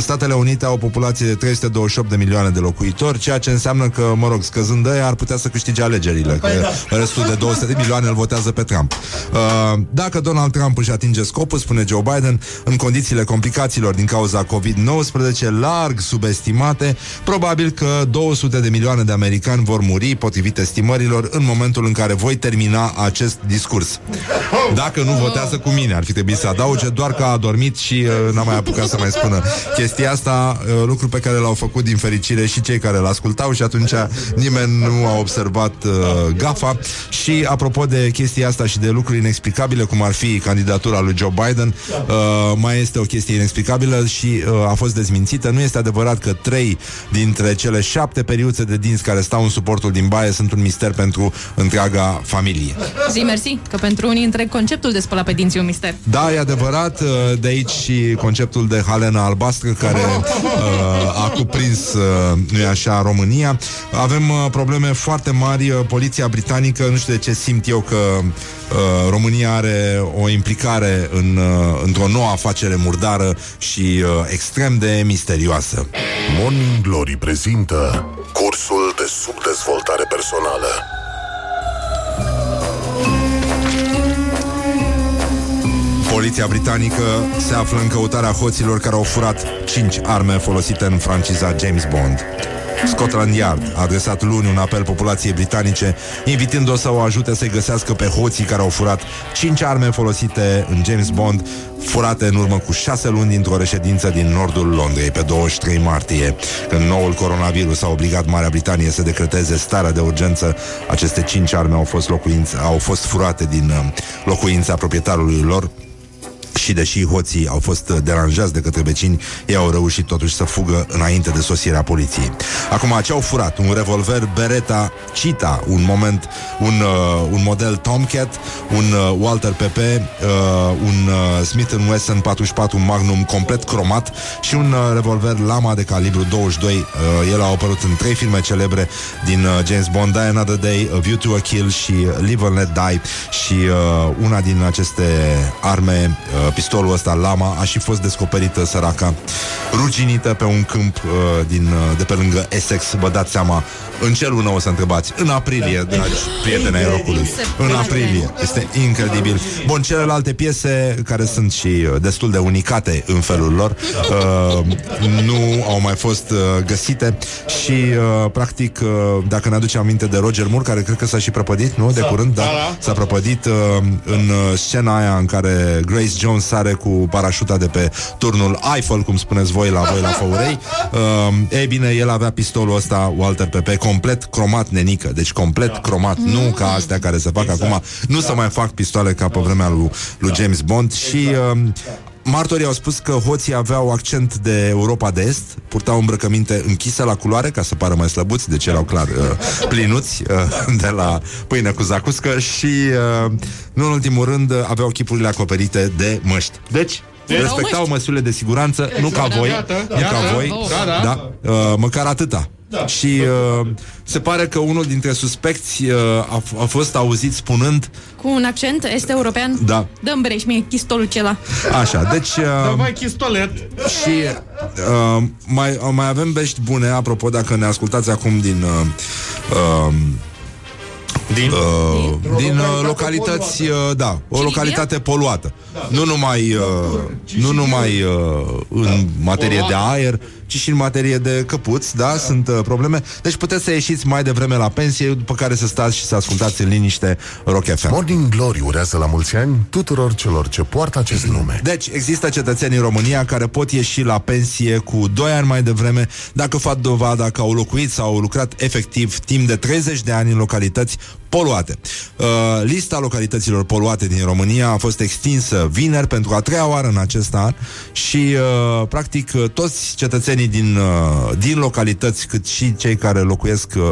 Statele Unite au o populație de 328 de milioane de locuitori, ceea ce înseamnă că, mă rog, scăzând de ar putea să câștige alegerile, că restul de 200 de milioane îl votează pe Trump. Uh, Dacă Donald Trump își atinge scopul, spune Joe Biden, în condițiile complicațiilor din cauza COVID-19 larg subestimate, probabil că 200 de milioane de americani vor muri, potrivit estimărilor, în momentul în care voi termina acest discurs. Dacă nu votează cu mine, ar fi trebuit să adauge, doar că a dormit și uh, n-a mai apucat să mai spună chestia asta, uh, lucru pe care l-au făcut din fericire și cei care l-ascultau și atunci nimeni nu a observat uh, gafa. Și apropo de chestia asta și de lucruri inexplicabile, cum ar fi candidatura lui Joe Biden, uh, mai este o chestie inexplicabilă și uh, a fost dezmințită. Nu este adevărat că trei dintre cele șapte periuțe de dinți care stau în suportul din baie sunt un mister pentru întreaga familie. Zi mersi, că pentru unii întreg conceptul de spăla pe dinți e un mister. Da, e adevărat, uh, de aici și conceptul de halena albastră care uh, a cuprins, uh, nu așa, România. Avem uh, probleme foarte mari, uh, poliția britanică, nu știu de ce simt eu că uh, România are o implicare în, uh, într-o nouă afacere murdară și uh, extrem de misterioasă. Morning Glory prezintă cursul de subdezvoltare personală. Poliția britanică se află în căutarea hoților care au furat 5 arme folosite în franciza James Bond. Scotland Yard a adresat luni un apel populației britanice, invitând-o să o ajute să-i găsească pe hoții care au furat 5 arme folosite în James Bond, furate în urmă cu 6 luni dintr-o reședință din nordul Londrei pe 23 martie. Când noul coronavirus a obligat Marea Britanie să decreteze starea de urgență, aceste 5 arme au fost, locuințe, au fost furate din uh, locuința proprietarului lor, și deși hoții au fost uh, deranjați de către vecini, ei au reușit totuși să fugă înainte de sosirea poliției. Acum, ce au furat? Un revolver Beretta Cheetah, un moment, un, uh, un model Tomcat, un uh, Walter PP, uh, un uh, Smith Wesson 44 Magnum complet cromat și un uh, revolver Lama de calibru 22. Uh, el a apărut în trei filme celebre din uh, James Bond, Die Another Day, A View to a Kill și Live and Let Die și uh, una din aceste arme, uh, pistolul ăsta Lama, a și fost descoperită săraca, ruginită pe un câmp uh, din, uh, de pe lângă Essex, vă dați seama, în ce lună o să întrebați? În aprilie, dragi prieteni ai rocului. În aprilie. Este incredibil. Bun, celelalte piese, care sunt și uh, destul de unicate în felul lor, uh, nu au mai fost uh, găsite și, uh, practic, uh, dacă ne aducem aminte de Roger Moore, care cred că s-a și prăpădit, nu? De curând, da. S-a prăpădit uh, în uh, scena aia în care Grace Jones sare cu parașuta de pe turnul Eiffel, cum spuneți voi la voi la Făurei. Uh, ei bine, el avea pistolul ăsta, Walter Pepe, complet cromat nenică, deci complet cromat, nu ca astea care se fac acum, nu să mai fac pistoale ca pe vremea lui, lui James Bond și uh, Martorii au spus că hoții aveau accent de Europa de Est, purtau îmbrăcăminte închise la culoare ca să pară mai slăbuți, deci erau clar uh, plinuți uh, [laughs] de la pâine cu zacuscă și, uh, nu în ultimul rând, uh, aveau chipurile acoperite de măști. Deci, respectau măști. măsurile de siguranță, nu ca voi, Iată, nu ca iată. voi, Da, da. da, uh, măcar atâta. Da. Și uh, se pare că unul dintre suspecți uh, a, f- a fost auzit spunând Cu un accent este european? Da. Dă-mi breș mie chistolul cela. Așa, deci Da, uh, vai, chistolet. și uh, mai, uh, mai avem vești bune Apropo, dacă ne ascultați acum din uh, uh, Din, uh, din uh, localități, uh, da, o localitate poluată. Nu numai, uh, nu numai uh, în materie de aer, ci și în materie de căpuți, da, sunt uh, probleme. Deci puteți să ieșiți mai devreme la pensie, după care să stați și să ascultați în liniște Rock FM. Morning Glory urează la mulți ani tuturor celor ce poartă acest nume. Deci, există cetățeni în România care pot ieși la pensie cu 2 ani mai devreme dacă fac dovada că au locuit sau au lucrat efectiv timp de 30 de ani în localități poluate. Uh, lista localităților poluate din România a fost extinsă vineri pentru a treia oară în acest an și, uh, practic, uh, toți cetățenii din, uh, din localități, cât și cei care locuiesc uh,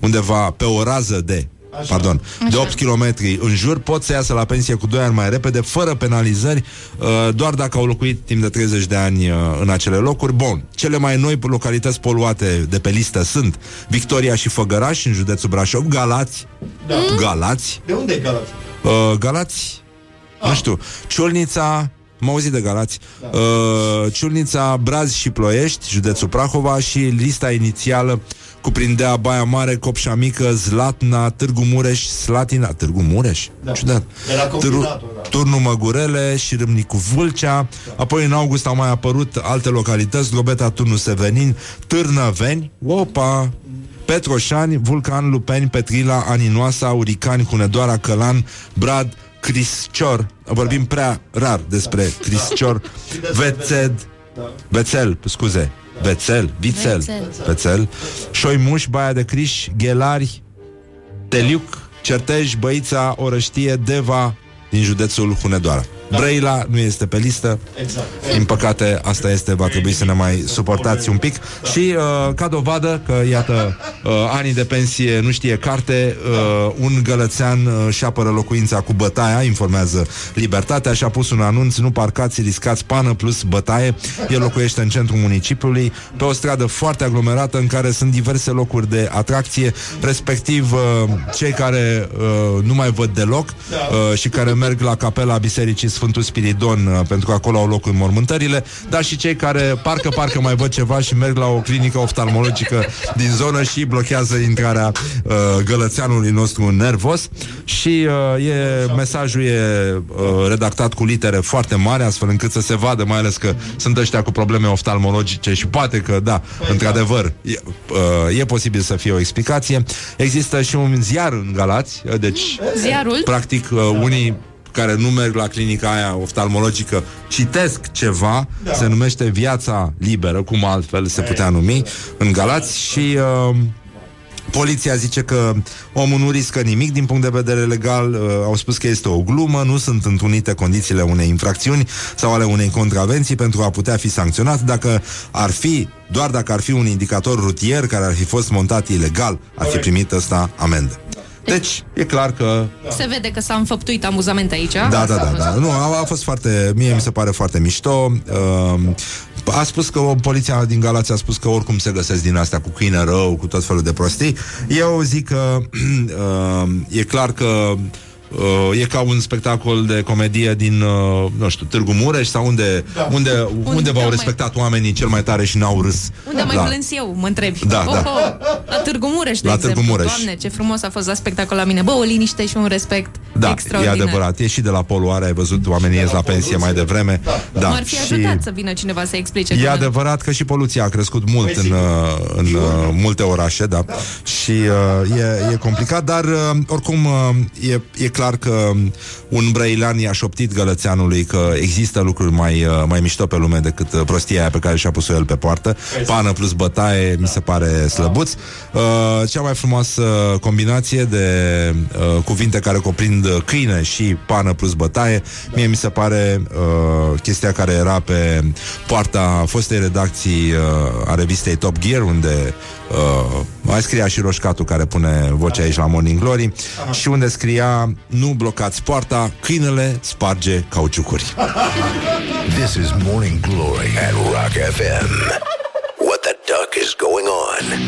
undeva pe o rază de Așa. pardon, Așa. de 8 km în jur pot să iasă la pensie cu 2 ani mai repede, fără penalizări, uh, doar dacă au locuit timp de 30 de ani uh, în acele locuri. Bun, cele mai noi localități poluate de pe listă sunt Victoria și Făgăraș, în județul Brașov, Galați, Da. Galați, De unde e Galați? uh, Galați, nu știu, Ciolnița, m auzit de Galați, da. uh, Ciulnița, Braz și Ploiești, județul Prahova și lista inițială cuprindea Baia Mare, Copșa Mică, Zlatna, Târgu Mureș, Slatina, Târgu Mureș? Da. Ciudat. Era Târgu- combinatul, da. Turnul Măgurele și Râmnicu Vâlcea, apoi în august au mai apărut alte localități, Globeta, Turnul Sevenin, Târnăveni, opa, Petroșani, Vulcan, Lupeni, Petrila, Aninoasa, Uricani, Hunedoara, Călan, Brad, Criscior. Vorbim prea rar despre Criscior, Vețed, Vețel, scuze, Vețel, Vițel, Vețel. Vețel, Șoimuș, Baia de Criș, Ghelari, Teliuc, Certej, Băița, Orăștie, Deva, din județul Hunedoara. Brăila nu este pe listă. Exact. Din păcate, asta este, va trebui să ne mai suportați un pic. Și uh, ca dovadă că, iată, uh, anii de pensie nu știe carte, uh, un gălățean uh, și apără locuința cu bătaia, informează Libertatea și a pus un anunț, nu parcați, riscați pană plus bătaie. El locuiește în centrul municipiului, pe o stradă foarte aglomerată în care sunt diverse locuri de atracție, respectiv uh, cei care uh, nu mai văd deloc uh, și care merg la capela Bisericii Sfântul Spiridon, uh, pentru că acolo au loc înmormântările, dar și cei care parcă, parcă mai văd ceva și merg la o clinică oftalmologică din zonă și blochează intrarea uh, gălățeanului nostru nervos și uh, e, mesajul e uh, redactat cu litere foarte mari, astfel încât să se vadă, mai ales că sunt ăștia cu probleme oftalmologice și poate că, da, într-adevăr, e, uh, e posibil să fie o explicație. Există și un ziar în Galați, uh, deci Ziarul? Practic, uh, unii care nu merg la clinica aia oftalmologică citesc ceva, da. se numește Viața Liberă, cum altfel se putea numi, în Galați și... Uh, Poliția zice că omul nu riscă nimic din punct de vedere legal, uh, au spus că este o glumă, nu sunt întrunite condițiile unei infracțiuni sau ale unei contravenții pentru a putea fi sancționat. Dacă ar fi, doar dacă ar fi un indicator rutier care ar fi fost montat ilegal, ar fi primit ăsta amendă. Deci, e clar că Se vede că s-a înfăptuit amuzament aici. da, da, da, da. Nu, a, a fost foarte, mie mi se pare foarte mișto. Uh, a spus că o, poliția din Galați a spus că oricum se găsesc din astea cu câine rău, cu tot felul de prostii. Eu zic că uh, [clears throat] e clar că Uh, e ca un spectacol de comedie din, uh, nu știu, Târgu Mureș sau unde, da. unde, unde, Unde v-au mai- respectat oamenii cel mai tare și n-au râs. Unde am mai Da. plâns eu, mă întrebi? Da, oh, da. Oh, la Târgu Mureș, de La exemplu. Târgu Mureș. Doamne, ce frumos a fost la spectacol la mine. Bă, o liniște și un respect Da, e extraordinar. adevărat. E și de la poluare, ai văzut, oamenii ies la pensie mai devreme. Da, M-ar fi și- ajutat să vină cineva să explice. E cum- adevărat că și poluția a crescut mult în, uh, în uh, multe orașe, da. Și uh, e, e complicat, dar uh, oricum uh, e, e clar că un brăilean i-a șoptit gălățeanului că există lucruri mai, uh, mai mișto pe lume decât uh, prostia aia pe care și-a pus-o el pe poartă. Pană plus bătaie, mi se pare slăbuț. Uh, cea mai frumoasă combinație de uh, cuvinte care cuprind uh, câine și pană plus bătaie, mie mi se pare uh, chestia care era pe poarta fostei redacții uh, a revistei Top Gear, unde uh, mai scria și Roșcatul care pune vocea aici la Morning Glory și unde scria nu blocați poarta, câinele sparge cauciucuri. [laughs] This is Morning Glory at Rock FM. What the duck is going on?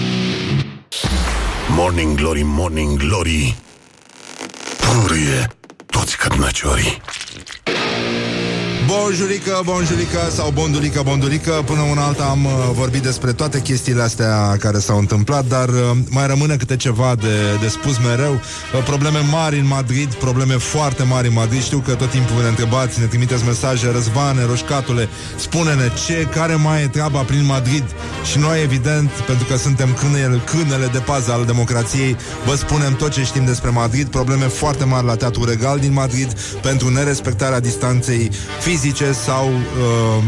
Morning Glory, Morning Glory Purie toți cărnăciorii Bonjurică, bonjurică sau bondulică, bondulică Până una alta am uh, vorbit despre toate chestiile astea care s-au întâmplat Dar uh, mai rămâne câte ceva de, de spus mereu. Uh, Probleme mari în Madrid, probleme foarte mari în Madrid. Știu că tot timpul ne întrebați, ne trimiteți mesaje Răzvane, Roșcatule, spune-ne ce, care mai e treaba prin Madrid. Și noi, evident, pentru că suntem câinele, câinele de pază al democrației Vă spunem tot ce știm despre Madrid. Probleme foarte mari la Teatrul Regal din Madrid Pentru nerespectarea distanței fizice sau uh,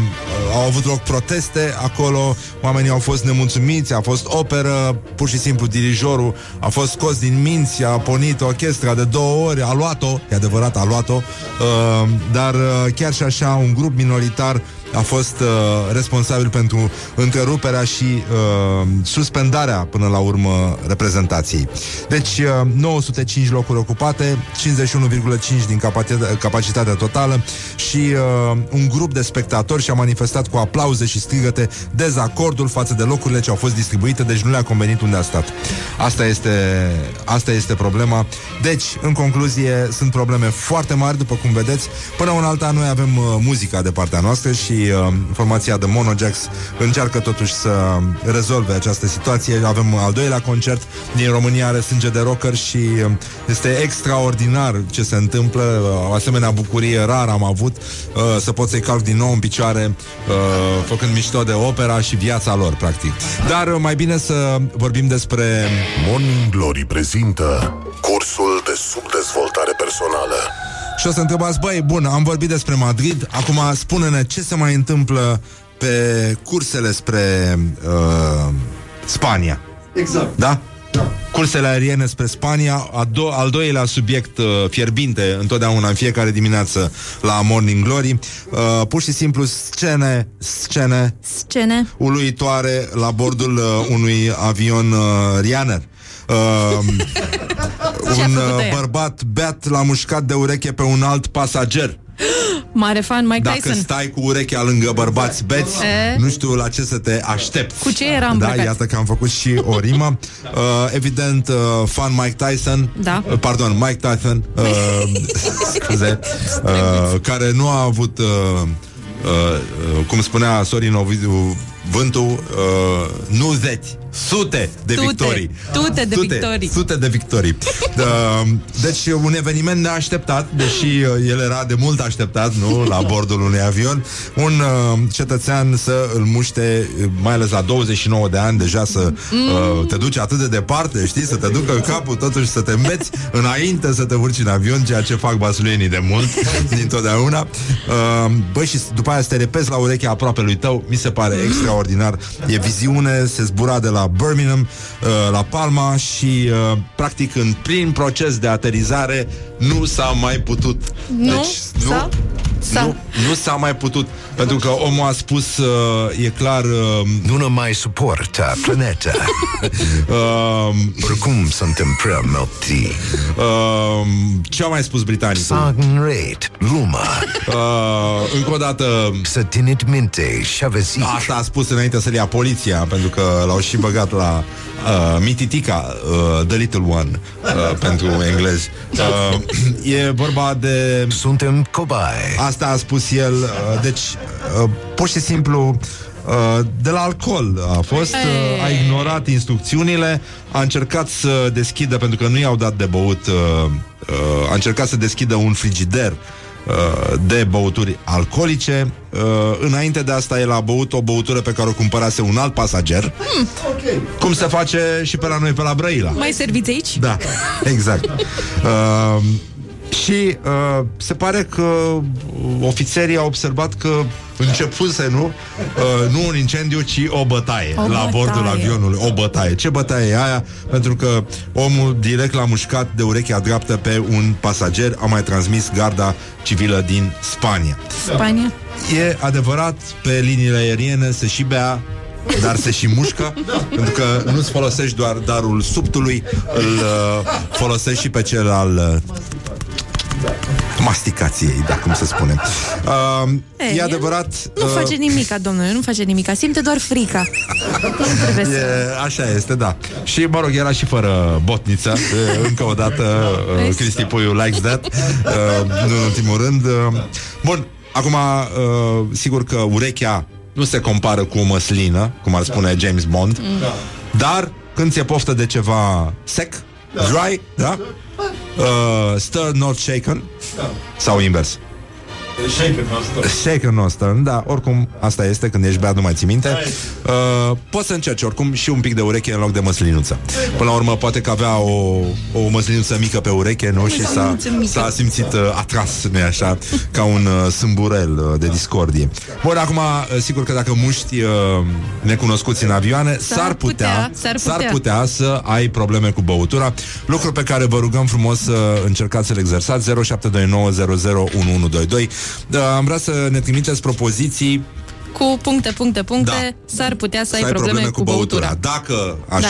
au avut loc proteste acolo, oamenii au fost nemulțumiți, a fost operă, pur și simplu dirijorul a fost scos din minți, a pornit orchestra de două ori, a luat-o, e adevărat, a luat-o, uh, dar uh, chiar și așa un grup minoritar a fost uh, responsabil pentru întreruperea și uh, suspendarea până la urmă reprezentației. Deci uh, 905 locuri ocupate, 51,5 din capacitatea, capacitatea totală și uh, un grup de spectatori și-a manifestat cu aplauze și strigăte dezacordul față de locurile ce au fost distribuite, deci nu le-a convenit unde a stat. Asta este, asta este problema. Deci, în concluzie, sunt probleme foarte mari, după cum vedeți. Până în alta, noi avem uh, muzica de partea noastră și uh, formația de Monojax încearcă totuși să rezolve această situație. Avem al doilea concert din România, are sânge de rocker și uh, este extraordinar ce se întâmplă. Uh, o asemenea bucurie rar am avut uh, să pot să-i calc din nou în picioare uh, făcând mișto de opera și viața lor, practic. Dar uh, mai bine să vorbim despre... Morning Glory prezintă cursul de subdezvoltare personală. Și o să întrebați, băi, bun, am vorbit despre Madrid, acum spune-ne ce se mai întâmplă pe cursele spre uh, Spania. Exact. Da? Cursele aeriene spre Spania, a do- al doilea subiect uh, fierbinte întotdeauna în fiecare dimineață la Morning Glory. Uh, pur și simplu scene, scene Scene. uluitoare la bordul uh, unui avion uh, Ryanair. Uh, Ce-a un făcut uh, ea? bărbat beat l-a mușcat de ureche pe un alt pasager. [gasps] Mare fan Mike Dacă Tyson. stai cu urechea lângă bărbați beți, E? nu știu la ce să te aștepți. Cu ce era Da, îmbrăcat? iată că am făcut și o rimă. Uh, evident, uh, fan Mike Tyson. Da. Uh, pardon, Mike Tyson. Uh, [laughs] scuze. Uh, care nu a avut... Uh, uh, cum spunea Sorin Ovidiu Vântul, uh, nu zeci, sute de Tute, victorii. tute de victorii. Sute de victorii. Uh, [laughs] deci un eveniment neașteptat, deși uh, el era de mult așteptat, nu, la bordul unui avion, un uh, cetățean să îl muște, uh, mai ales la 29 de ani, deja să uh, te duci atât de departe, știi, să te ducă în capul, totuși să te înveți înainte să te urci în avion, ceea ce fac basulienii de mult, [laughs] dintotdeauna. Uh, băi, și după aia să te repezi la urechea aproape lui tău, mi se pare extraordinar. E viziune, se zbura de la Birmingham uh, la Palma și uh, practic în plin proces de aterizare nu s-a mai putut. Nu? Deci, nu, S-a? S-a. nu, nu s-a mai putut. Pentru că omul a spus, uh, e clar, uh, Nu ne mai suportă planeta. uh, [laughs] Oricum suntem prea melti. uh, ce a mai spus britanicul? Sagn lumea. Uh, încă o dată, Să țineți minte și aveți Asta a spus înainte să-l ia poliția Pentru că l-au și băgat la uh, Mititica, uh, The Little One uh, [laughs] Pentru englezi. Uh, E vorba de Suntem cobai. Asta a spus el uh, Deci, uh, pur și simplu uh, de la alcool a fost, uh, a ignorat instrucțiunile, a încercat să deschidă, pentru că nu i-au dat de băut, uh, uh, a încercat să deschidă un frigider uh, de băuturi alcoolice. Uh, înainte de asta, el a băut o băutură pe care o cumpărase un alt pasager. Hmm. Cum se face și pe la noi, pe la Brăila. Mai serviți aici? Da, exact. [laughs] Uh, și uh, se pare că ofițerii au observat că începuse, nu? Uh, nu un incendiu, ci o bătaie O la bătaie. bordul avionului. O bătaie. Ce bătaie e aia? Pentru că omul direct l-a mușcat de urechea dreaptă pe un pasager, a mai transmis garda civilă din Spania. Spania. E adevărat, pe liniile aeriene se și bea dar se și mușcă [laughs] Pentru că nu-ți folosești doar darul subtului Îl uh, folosești și pe cel al uh, Masticației, da, cum să spune uh, E, E adevărat Nu uh, face nimica, domnule, nu face nimica. Simte doar frica. Nu trebuie să... E, așa este, da. Și, mă rog, era și fără botniță. E, Încă o dată, [laughs] uh, Vezi? Cristi Puiu likes that. Uh, nu în ultimul rând. Uh, bun, Acum, uh, sigur că urechea nu se compară cu o măslină, cum ar spune James Bond, Da. dar când ți-e poftă de ceva sec, dry, da? Uh, stir not shaken sau invers. Shaker noastră. Shaken not stirred, da, oricum asta este când ești beat, nu mai ții minte. Uh, poți să încerci oricum și un pic de ureche în loc de măslinuță. Până la urmă poate că avea o, o măslinuță mică pe ureche, nu? Și s-a, măslinuță mică. s-a simțit uh, atras, nu așa, ca un uh, sâmburel uh, de discordie. Bun, acum, uh, sigur că dacă muști uh, necunoscuți în avioane, s-ar putea, putea, s-ar s-ar putea. putea să ai probleme cu băutura, lucru pe care vă rugăm frumos să încercați să-l exersați 0729001122. Da, am vrea să ne trimiteți propoziții Cu puncte, puncte, puncte, Da. s-ar putea să ai probleme, cu băutura. Dacă așa,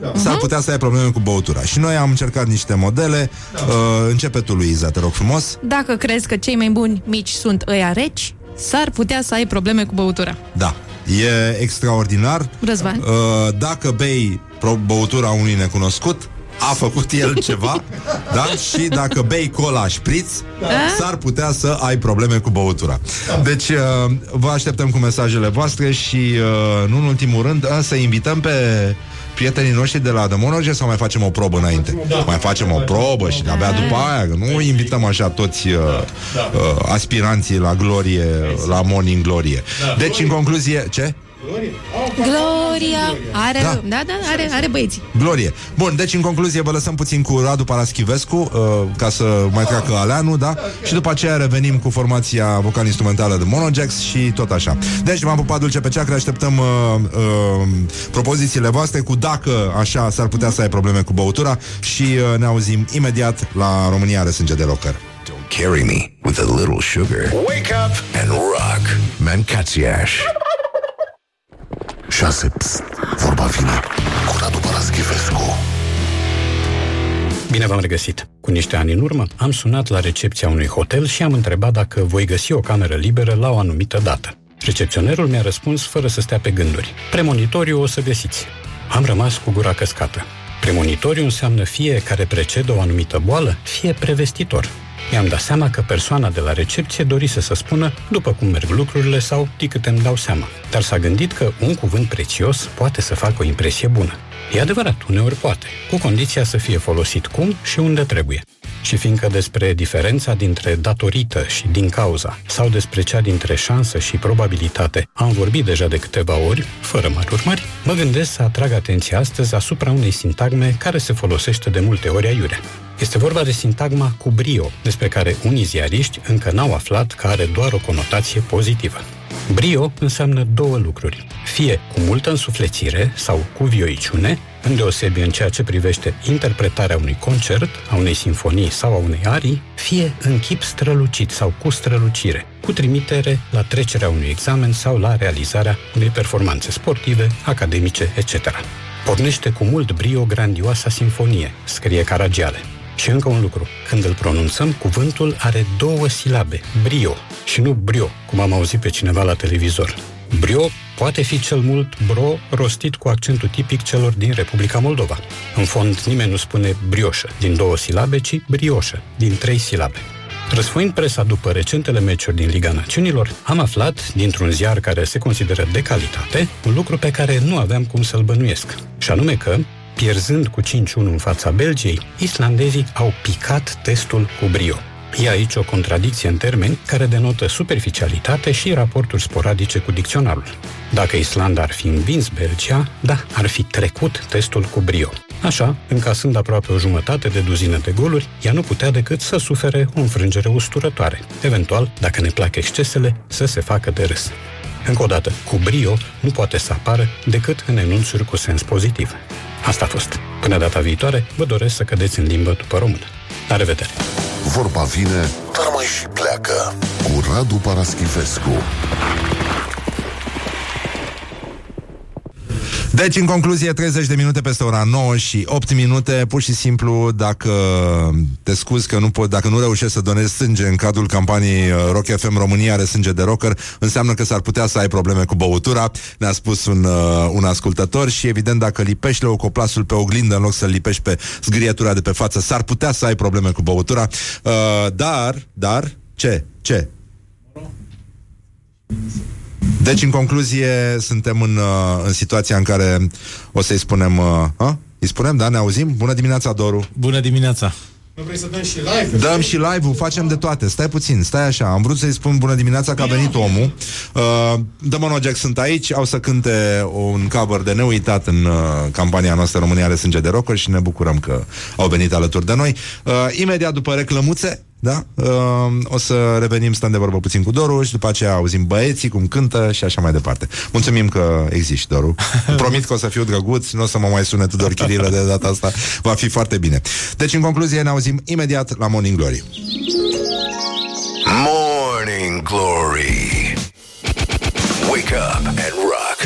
Dacă. s-ar putea să ai probleme cu băutura. Și noi am încercat niște modele. Uh, începe tu, Luiza, te rog frumos. Dacă crezi că cei mai buni mici sunt ăia reci, s-ar putea să ai probleme cu băutura. Da. E extraordinar. Răzvan? Uh, dacă bei pro- băutura unui necunoscut, a făcut el ceva, da? Și dacă bei cola șpriț, s-ar putea să ai probleme cu băutura. Deci, uh, vă așteptăm cu mesajele voastre și, uh, nu în ultimul rând, uh, să invităm pe prietenii noștri de la The Monoge sau mai facem o probă înainte? Mai facem o probă și abia după aia, că nu invităm așa toți uh, uh, aspiranții la glorie, la morning glorie. Deci, în concluzie, ce? Gloria! Are, Da. da, da, da are, are băieții. Glorie. Bun, deci în concluzie vă lăsăm puțin cu Radu Paraschivescu uh, ca să mai treacă Aleanu, da? Și după aceea revenim cu formația vocal-instrumentală de Monojax și tot așa. Deci m-am pupat dulce pe ceacră, așteptăm uh, uh, propozițiile voastre cu dacă așa s-ar putea să ai probleme cu băutura și uh, ne auzim imediat la România are sânge de rocker. Don't carry me with a little sugar. Wake up and rock. Mancațiaș. 6. Psst, vorba vine cu Radu Paraschivescu. Bine v-am regăsit. Cu niște ani în urmă, am sunat la recepția unui hotel și am întrebat dacă voi găsi o cameră liberă la o anumită dată. Recepționerul mi-a răspuns fără să stea pe gânduri. Premonitoriu o să găsiți. Am rămas cu gura căscată. Premonitoriu înseamnă fie care precedă o anumită boală, fie prevestitor. Mi-am dat seama că persoana de la recepție dorise să spună după cum merg lucrurile sau de câte îmi dau seama. Dar s-a gândit că un cuvânt prețios poate să facă o impresie bună. E adevărat, uneori poate, cu condiția să fie folosit cum și unde trebuie. Și fiindcă despre diferența dintre datorită și din cauza, sau despre cea dintre șansă și probabilitate, am vorbit deja de câteva ori, fără mari urmări, mă gândesc să atrag atenția astăzi asupra unei sintagme care se folosește de multe ori aiurea. Este vorba de sintagma cu brio, despre care unii ziariști încă n-au aflat că are doar o conotație pozitivă. Brio înseamnă două lucruri. Fie cu multă însuflețire sau cu vioiciune, îndeosebi în ceea ce privește interpretarea unui concert, a unei sinfonii sau a unei arii, fie în chip strălucit sau cu strălucire, cu trimitere la trecerea unui examen sau la realizarea unei performanțe sportive, academice, etc. Pornește cu mult brio grandioasa sinfonie, scrie Caragiale. Și încă un lucru. Când îl pronunțăm, cuvântul are două silabe, brio, și nu brio, cum am auzit pe cineva la televizor. Brio poate fi cel mult bro rostit cu accentul tipic celor din Republica Moldova. În fond, nimeni nu spune brioșă din două silabe, ci brioșă din trei silabe. Răsfoind presa după recentele meciuri din Liga Națiunilor, am aflat, dintr-un ziar care se consideră de calitate, un lucru pe care nu aveam cum să-l bănuiesc. Și anume că, pierzând cu 5-1 în fața Belgiei, islandezii au picat testul cu brio. E aici o contradicție în termeni care denotă superficialitate și raporturi sporadice cu dicționarul. Dacă Islanda ar fi învins Belgia, da, ar fi trecut testul cu brio. Așa, încasând aproape o jumătate de duzină de goluri, ea nu putea decât să sufere o înfrângere usturătoare. Eventual, dacă ne plac excesele, să se facă de râs. Încă o dată, cu brio nu poate să apară decât în enunțuri cu sens pozitiv. Asta a fost. Până data viitoare, vă doresc să cădeți în limbă după română. La revedere! Vorba vine, dar mai și pleacă cu Radu Paraschivescu. Deci, în concluzie, 30 de minute peste ora 9 și 8 minute, pur și simplu, dacă te scuzi că nu pot, dacă nu reușești să donezi sânge în cadrul campaniei uh, Rock FM România are sânge de rocker, înseamnă că s-ar putea să ai probleme cu băutura, ne-a spus un, uh, un ascultător și evident dacă lipești leucoplasul pe oglindă în loc să-l lipești pe zgrietura de pe față, s-ar putea să ai probleme cu băutura, uh, dar, dar, ce? Ce? Deci, în concluzie, suntem în, uh, în situația în care o să-i spunem... Uh, a? îi spunem, da? Ne auzim? Bună dimineața, Doru! Bună dimineața! Nu vrei să dăm și live? Dăm și live-ul, facem de toate. Stai puțin, stai așa. Am vrut să-i spun bună dimineața că a venit omul. Uh, The Monojack sunt aici, au să cânte un cover de neuitat în uh, campania noastră România are sânge de rocker și ne bucurăm că au venit alături de noi. Uh, imediat după reclămuțe, da? Uh, o să revenim, stăm de vorbă puțin cu Doru și după aceea auzim băieții cum cântă și așa mai departe. Mulțumim că existi, Doru. [laughs] Promit că o să fiu drăguț, nu o să mă mai sune Tudor Chirilă de data asta. Va fi foarte bine. Deci, în concluzie, ne auzim imediat la Morning Glory. Morning Glory. Wake up and rock.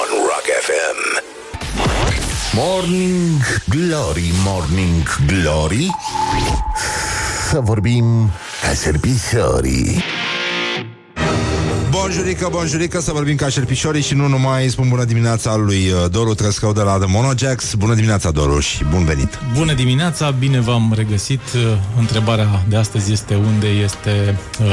On Rock FM. Morning Glory, Morning Glory Să vorbim ca serpișorii Bonjurică, bonjurică, să vorbim ca șerpișorii și nu numai spun bună dimineața lui uh, Doru Trăscău de la The Monojax. Bună dimineața, Doru, și bun venit! Bună dimineața, bine v-am regăsit. Uh, Întrebarea de astăzi este unde este uh,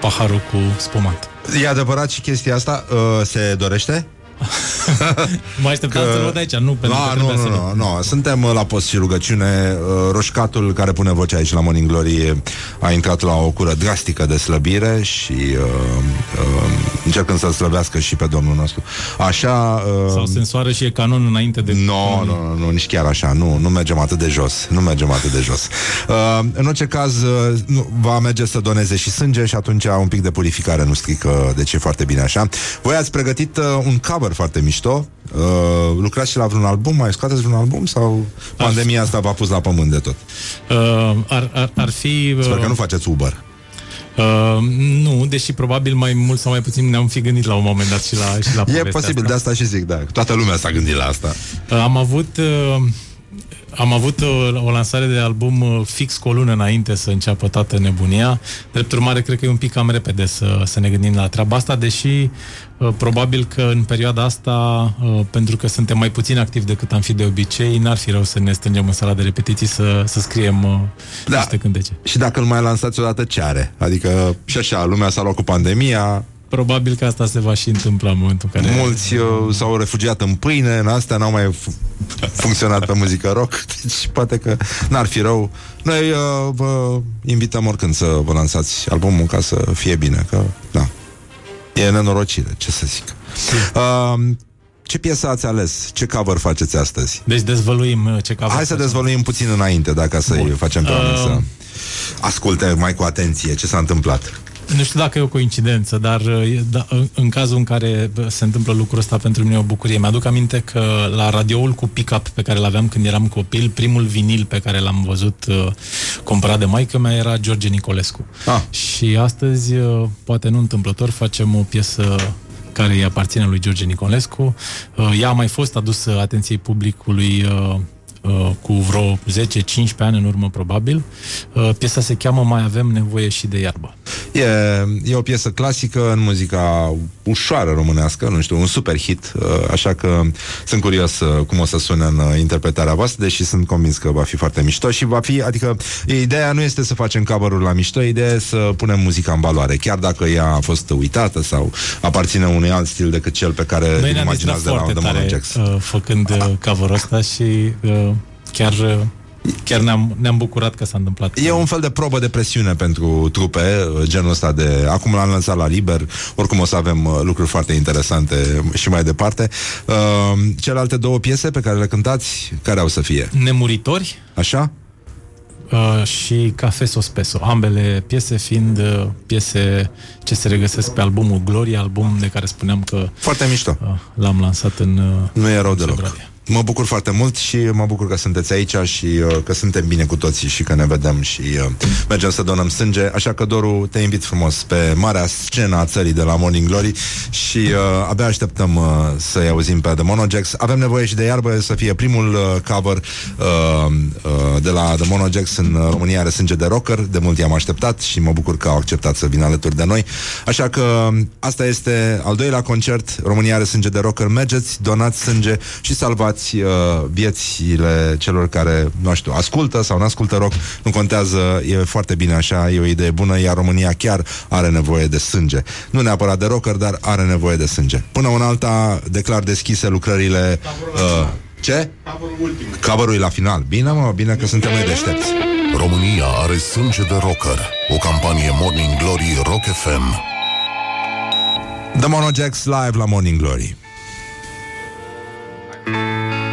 paharul cu spumant. E adevărat și chestia asta uh, se dorește? [laughs] Mai așteptam Că- să-l văd aici, nu, pentru Da, că nu, trebuia nu, să nu, nu, suntem uh, la post și rugăciune. Uh, Roșcatul care pune vocea aici la Morning Glory a intrat la o cură drastică de slăbire și uh, uh, încercând să slăbească și pe Domnul nostru. Așa... Uh, Sau sensoară și e canon înainte de... Nu, nu, nu, nu, nici chiar așa, nu, nu mergem atât de jos, nu mergem atât de jos. Uh, în orice caz, uh, nu, va merge să doneze și sânge și atunci un pic de purificare nu strică, deci e foarte bine așa. Voi ați pregătit uh, un cover foarte mișto, uh, lucrați și la vreun album, mai scoateți vreun album sau pandemia asta v-a pus la pământ de tot? Uh, ar, ar, ar fi... Uh, Sper că nu faceți Uber. Uh, nu, deși probabil mai mult sau mai puțin ne-am fi gândit la un moment dat și la, și la E povestea posibil, asta. de asta și zic, da. Toată lumea s-a gândit la asta. Uh, Am avut uh, am avut uh, o lansare de album uh, fix cu o lună înainte să înceapă toată nebunia. Drept urmare, cred că e un pic cam repede să, să ne gândim la treaba asta, deși uh, probabil că în perioada asta, uh, pentru că suntem mai puțin activi decât am fi de obicei, n-ar fi rău să ne strângem în sala de repetiții să, să scriem uh, Da. niște cântece. Și dacă îl mai lansați odată, ce are? Adică și așa, lumea s-a luat cu pandemia, Probabil că asta se va și întâmpla în momentul în care... Mulți uh, s-au refugiat în pâine, în astea n-au mai fu- funcționat pe muzică rock, [laughs] deci poate că n-ar fi rău. Noi uh, vă invităm oricând să vă lansați albumul ca să fie bine, că da, e nenorocire, ce să zic. Uh, ce piesă ați ales? Ce cover faceți astăzi? Deci dezvăluim uh, ce cover Hai să facem. dezvăluim puțin înainte, dacă să-i Bun. facem pe oameni Uh, să asculte mai cu atenție ce s-a întâmplat. Nu știu dacă e o coincidență, dar uh, da, în, în cazul în care bă, se întâmplă lucrul ăsta pentru mine e o bucurie. Mi-aduc aminte că la radioul cu pick-up pe care l-aveam când eram copil, primul vinil pe care l-am văzut uh, cumpărat de maică mea era George Nicolescu. Ah. Și astăzi, uh, poate nu întâmplător, facem o piesă care îi aparține lui George Nicolescu. Uh, ea a mai fost adusă atenției publicului uh, uh, cu vreo 10-15 ani în urmă, probabil. Uh, piesa se cheamă Mai avem nevoie și de iarbă. E, e o piesă clasică în muzica ușoară românească, nu știu, un super hit, uh, așa că sunt curios uh, cum o să sune în uh, interpretarea voastră, deși sunt convins că va fi foarte mișto și va fi, adică ideea nu este să facem cover la mișto, ideea e să punem muzica în valoare, chiar dacă ea a fost uitată sau aparține unui alt stil decât cel pe care Noi îl ne-am distrat imaginați de la foarte The tare Monojax. uh, făcând uh, cover ăsta și uh, chiar, uh, chiar ne-am, ne-am bucurat că s-a întâmplat. E un fel de probă de presiune pentru trupe, uh, genul ăsta de... Acum l-am lansat la liber, oricum o să avem uh, lucruri foarte interesante și mai departe. Uh, celelalte două piese pe care le cântați, care au să fie? Nemuritori Așa? uh, și Cafe Sospeso. Ambele piese fiind uh, piese ce se regăsesc pe albumul Gloria, album de care spuneam că Foarte mișto. uh, l-am lansat în uh, Nu e rău deloc. februarie. Mă bucur foarte mult și mă bucur că sunteți aici și uh, că suntem bine cu toții și că ne vedem și uh, mergem să donăm sânge. Așa că, Doru, te invit frumos pe marea scenă a țării de la Morning Glory și uh, abia așteptăm uh, să-i auzim pe The Monojax. Avem nevoie și de iarbă să fie primul uh, cover uh, uh, de la The Monojax în uh, România are sânge de rocker. De mult i-am așteptat și mă bucur că au acceptat să vină alături de noi. Așa că asta este al doilea concert România are sânge de rocker. Mergeți, donați sânge și salvați toți uh, viețile celor care, nu știu, ascultă sau nu ascultă rock, nu contează, e foarte bine așa, e o idee bună, iar România chiar are nevoie de sânge. Nu neapărat de rocker, dar are nevoie de sânge. Până una alta, declar deschise lucrările... Uh, ce? Coverul e la final. Bine, mă, bine că suntem mai deștepți. România are sânge de rocker. O campanie Morning Glory Rock FM. The Monojacks live la Morning Glory. Are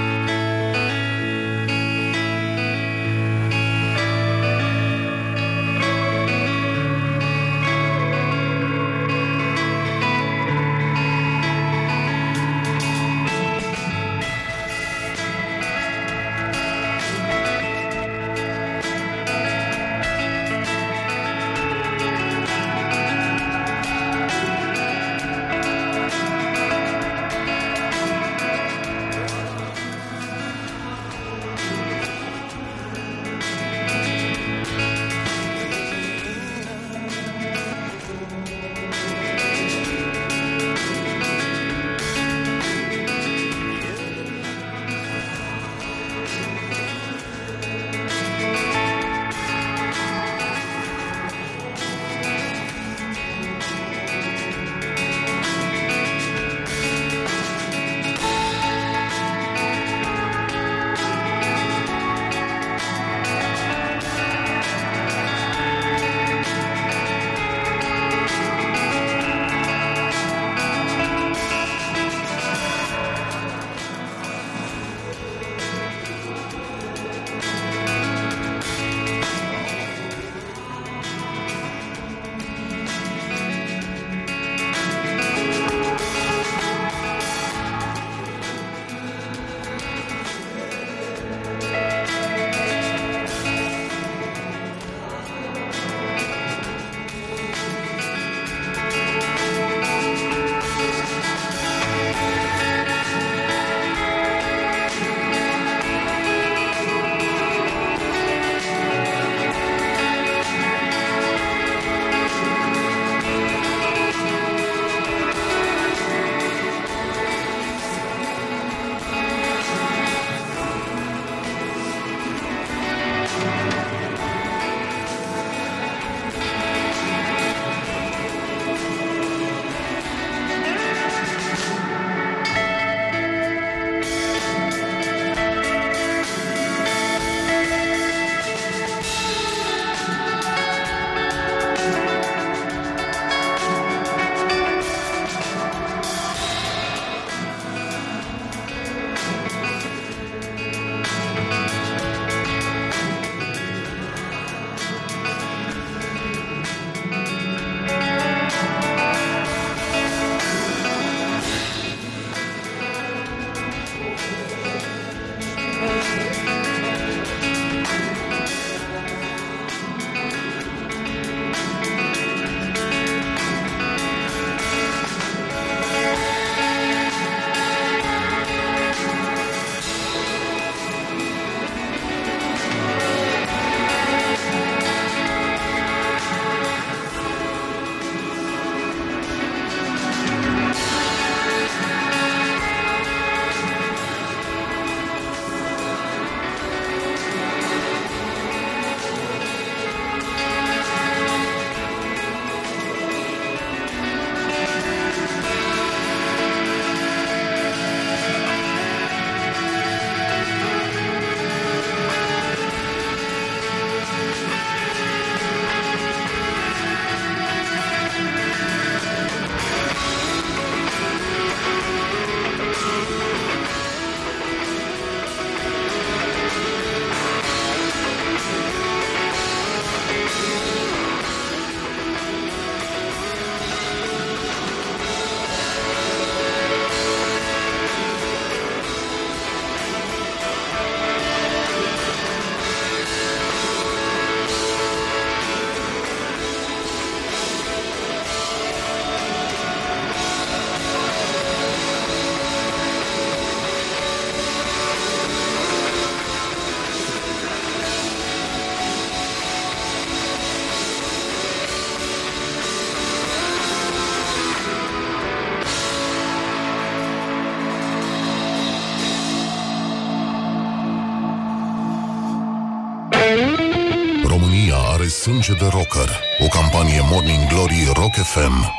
sânge de rocker. O campanie Morning Glory Rock FM.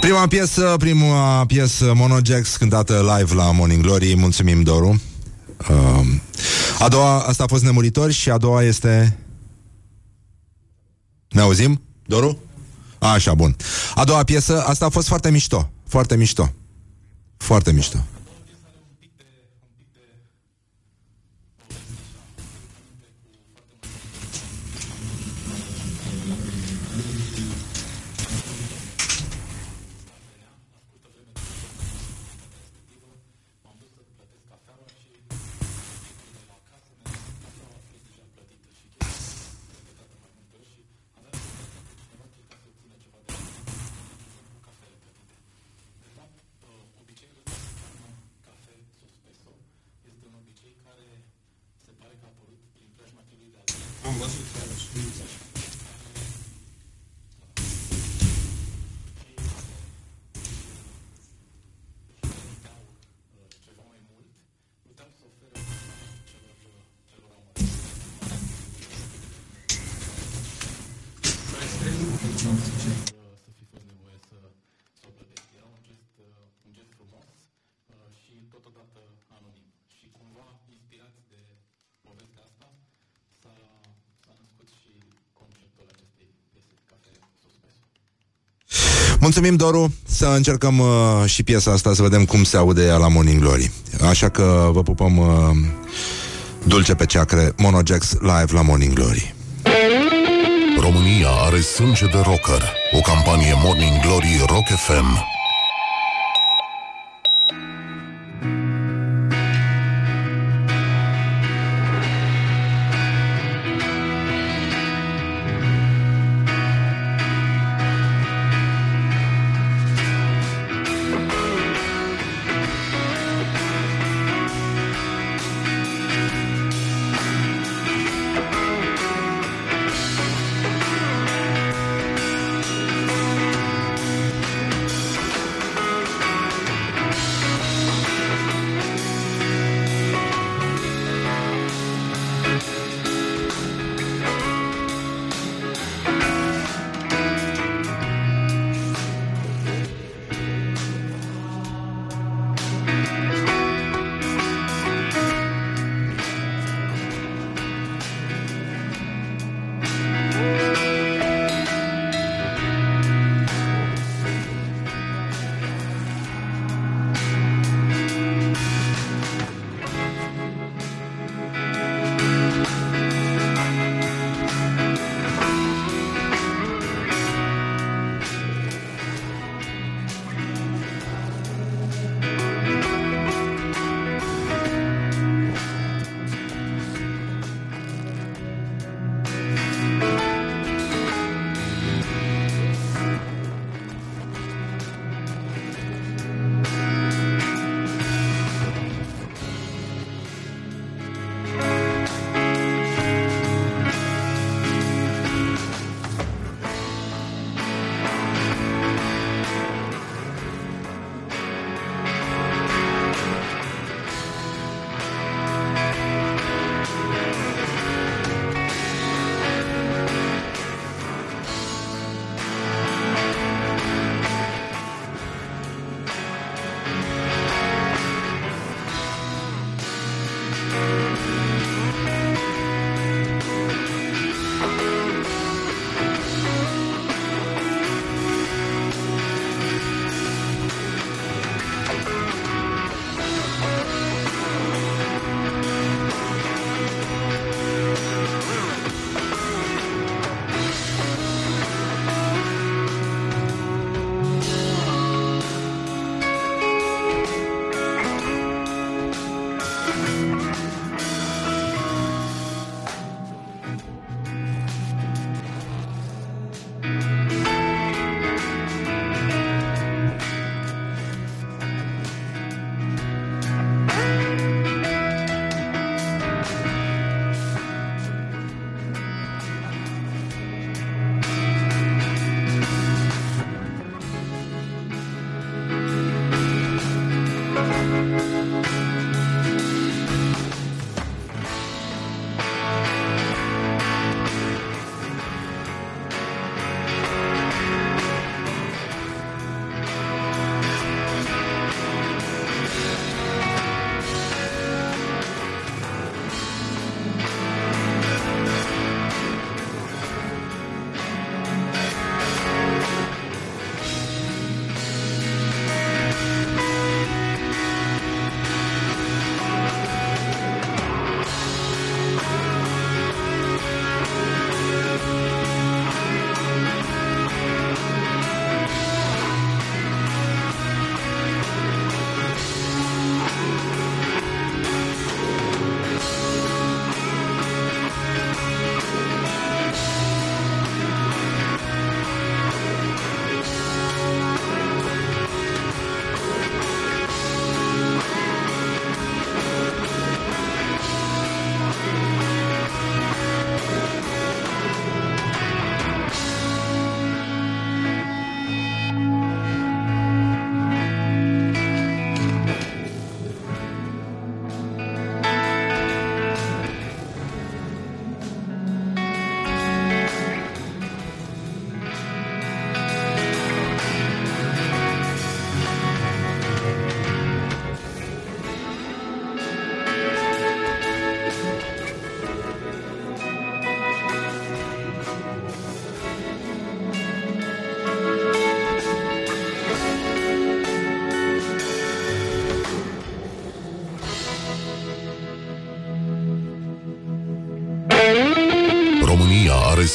Prima piesă, prima piesă Monojax cântată live la Morning Glory. Mulțumim, Doru. Uh, a doua, asta a fost Nemuritori și a doua este... Ne auzim, Doru? A, așa, bun. A doua piesă, asta a fost foarte mișto. Foarte mișto. Foarte mișto. Mulțumim, Doru, să încercăm uh, și piesa asta Să vedem cum se aude ea la Morning Glory Așa că vă pupăm uh, Dulce pe ceacre Monojax live la Morning Glory România are sânge de rocker. O campanie Morning Glory Rock FM.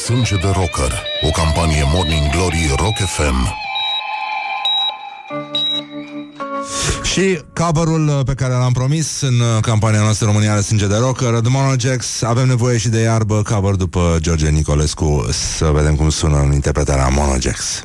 Sânge de rocker. O campanie Morning Glory Rock FM. Și coverul uh, pe care l-am promis în uh, campania noastră România are sânge de rocker, The Monojax, avem nevoie și de iarbă, cover după George Nicolescu, să vedem cum sună în interpretarea Monojax.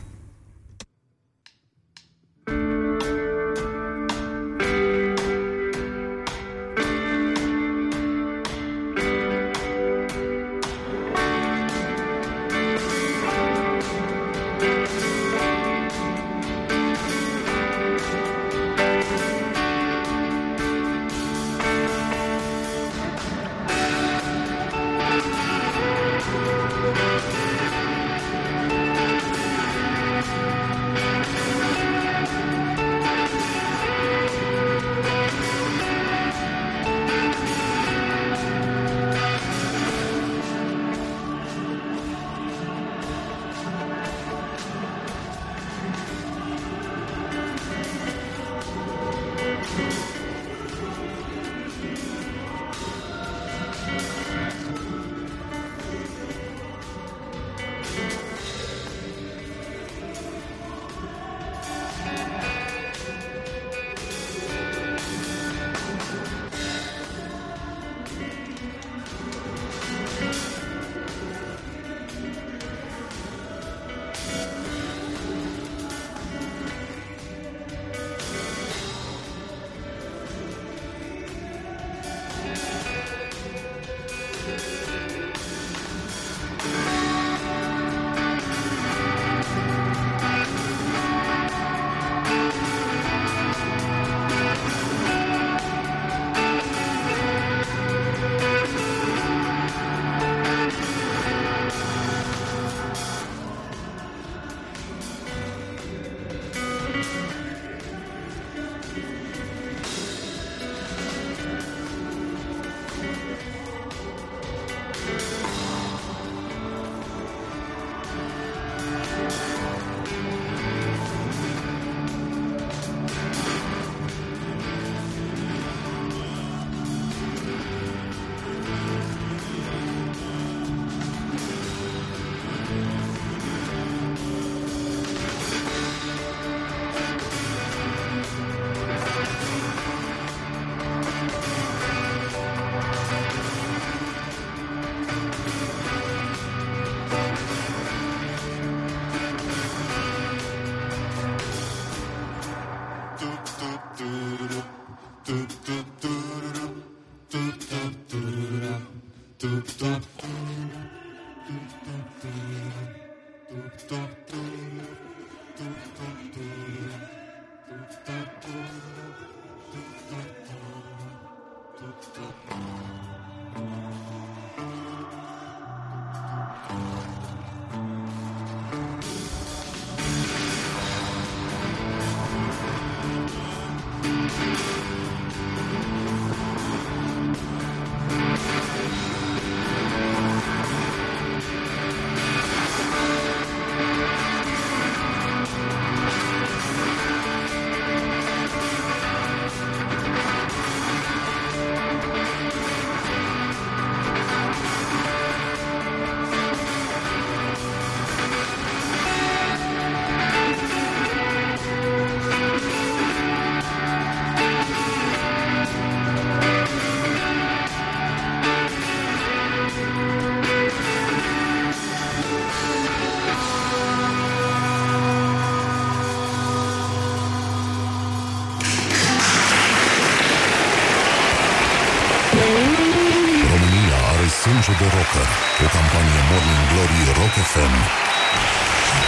De rocker. O campanie Morning Glory Rock FM.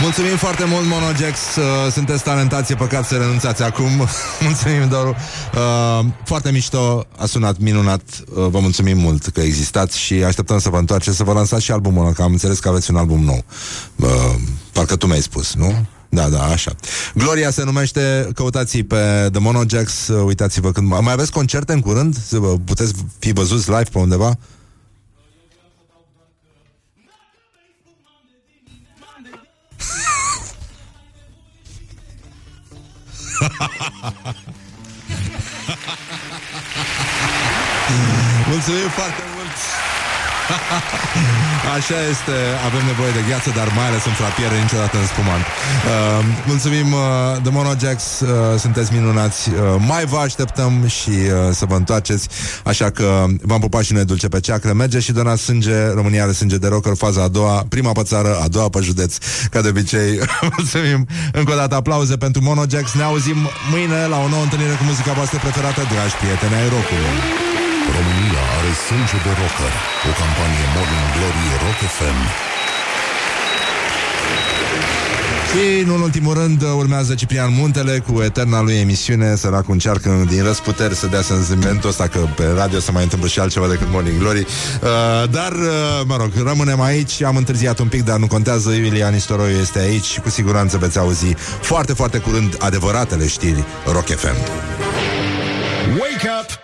Mulțumim foarte mult, Monojax uh, Sunteți talentați, e păcat să renunțați acum [laughs] Mulțumim, Doru uh, Foarte mișto, a sunat minunat uh, Vă mulțumim mult că existați Și așteptăm să vă întoarceți, să vă lansați și albumul ăla Că am înțeles că aveți un album nou uh, Parcă tu mi-ai spus, nu? Da, da, așa. Gloria se numește, căutați pe The Monojax, uh, uitați-vă când... Mai aveți concerte în curând? Să vă puteți fi văzuți live pe undeva? Mulțumim Așa este, avem nevoie de gheață, dar mai ales în frapiere, niciodată în spumant. Uh, mulțumim, uh, The Monojax, uh, sunteți minunați. Uh, mai vă așteptăm și uh, să vă întoarceți, așa că v-am pupat și noi dulce pe ceacră. Merge și donați sânge, România are sânge de rocker, faza a doua, prima pe țară, a doua pe județ, ca de obicei. [laughs] mulțumim încă o dată aplauze pentru Monojax. Ne auzim mâine la o nouă întâlnire cu muzica voastră preferată, dragi prieteni ai rockului. România are sânge de rocker. O campanie Morning Glory Rock FM. Și, nu în ultimul rând, urmează Ciprian Muntele cu eterna lui emisiune, săracul încearcă din răsputeri să dea sentimentul ăsta că pe radio se mai întâmplă și altceva decât Morning Glory. Uh, dar, uh, mă rog, rămânem aici, am întârziat un pic, dar nu contează, Iulia Nistoroiu este aici și cu siguranță veți auzi foarte, foarte curând adevăratele știri Rock FM. Wake up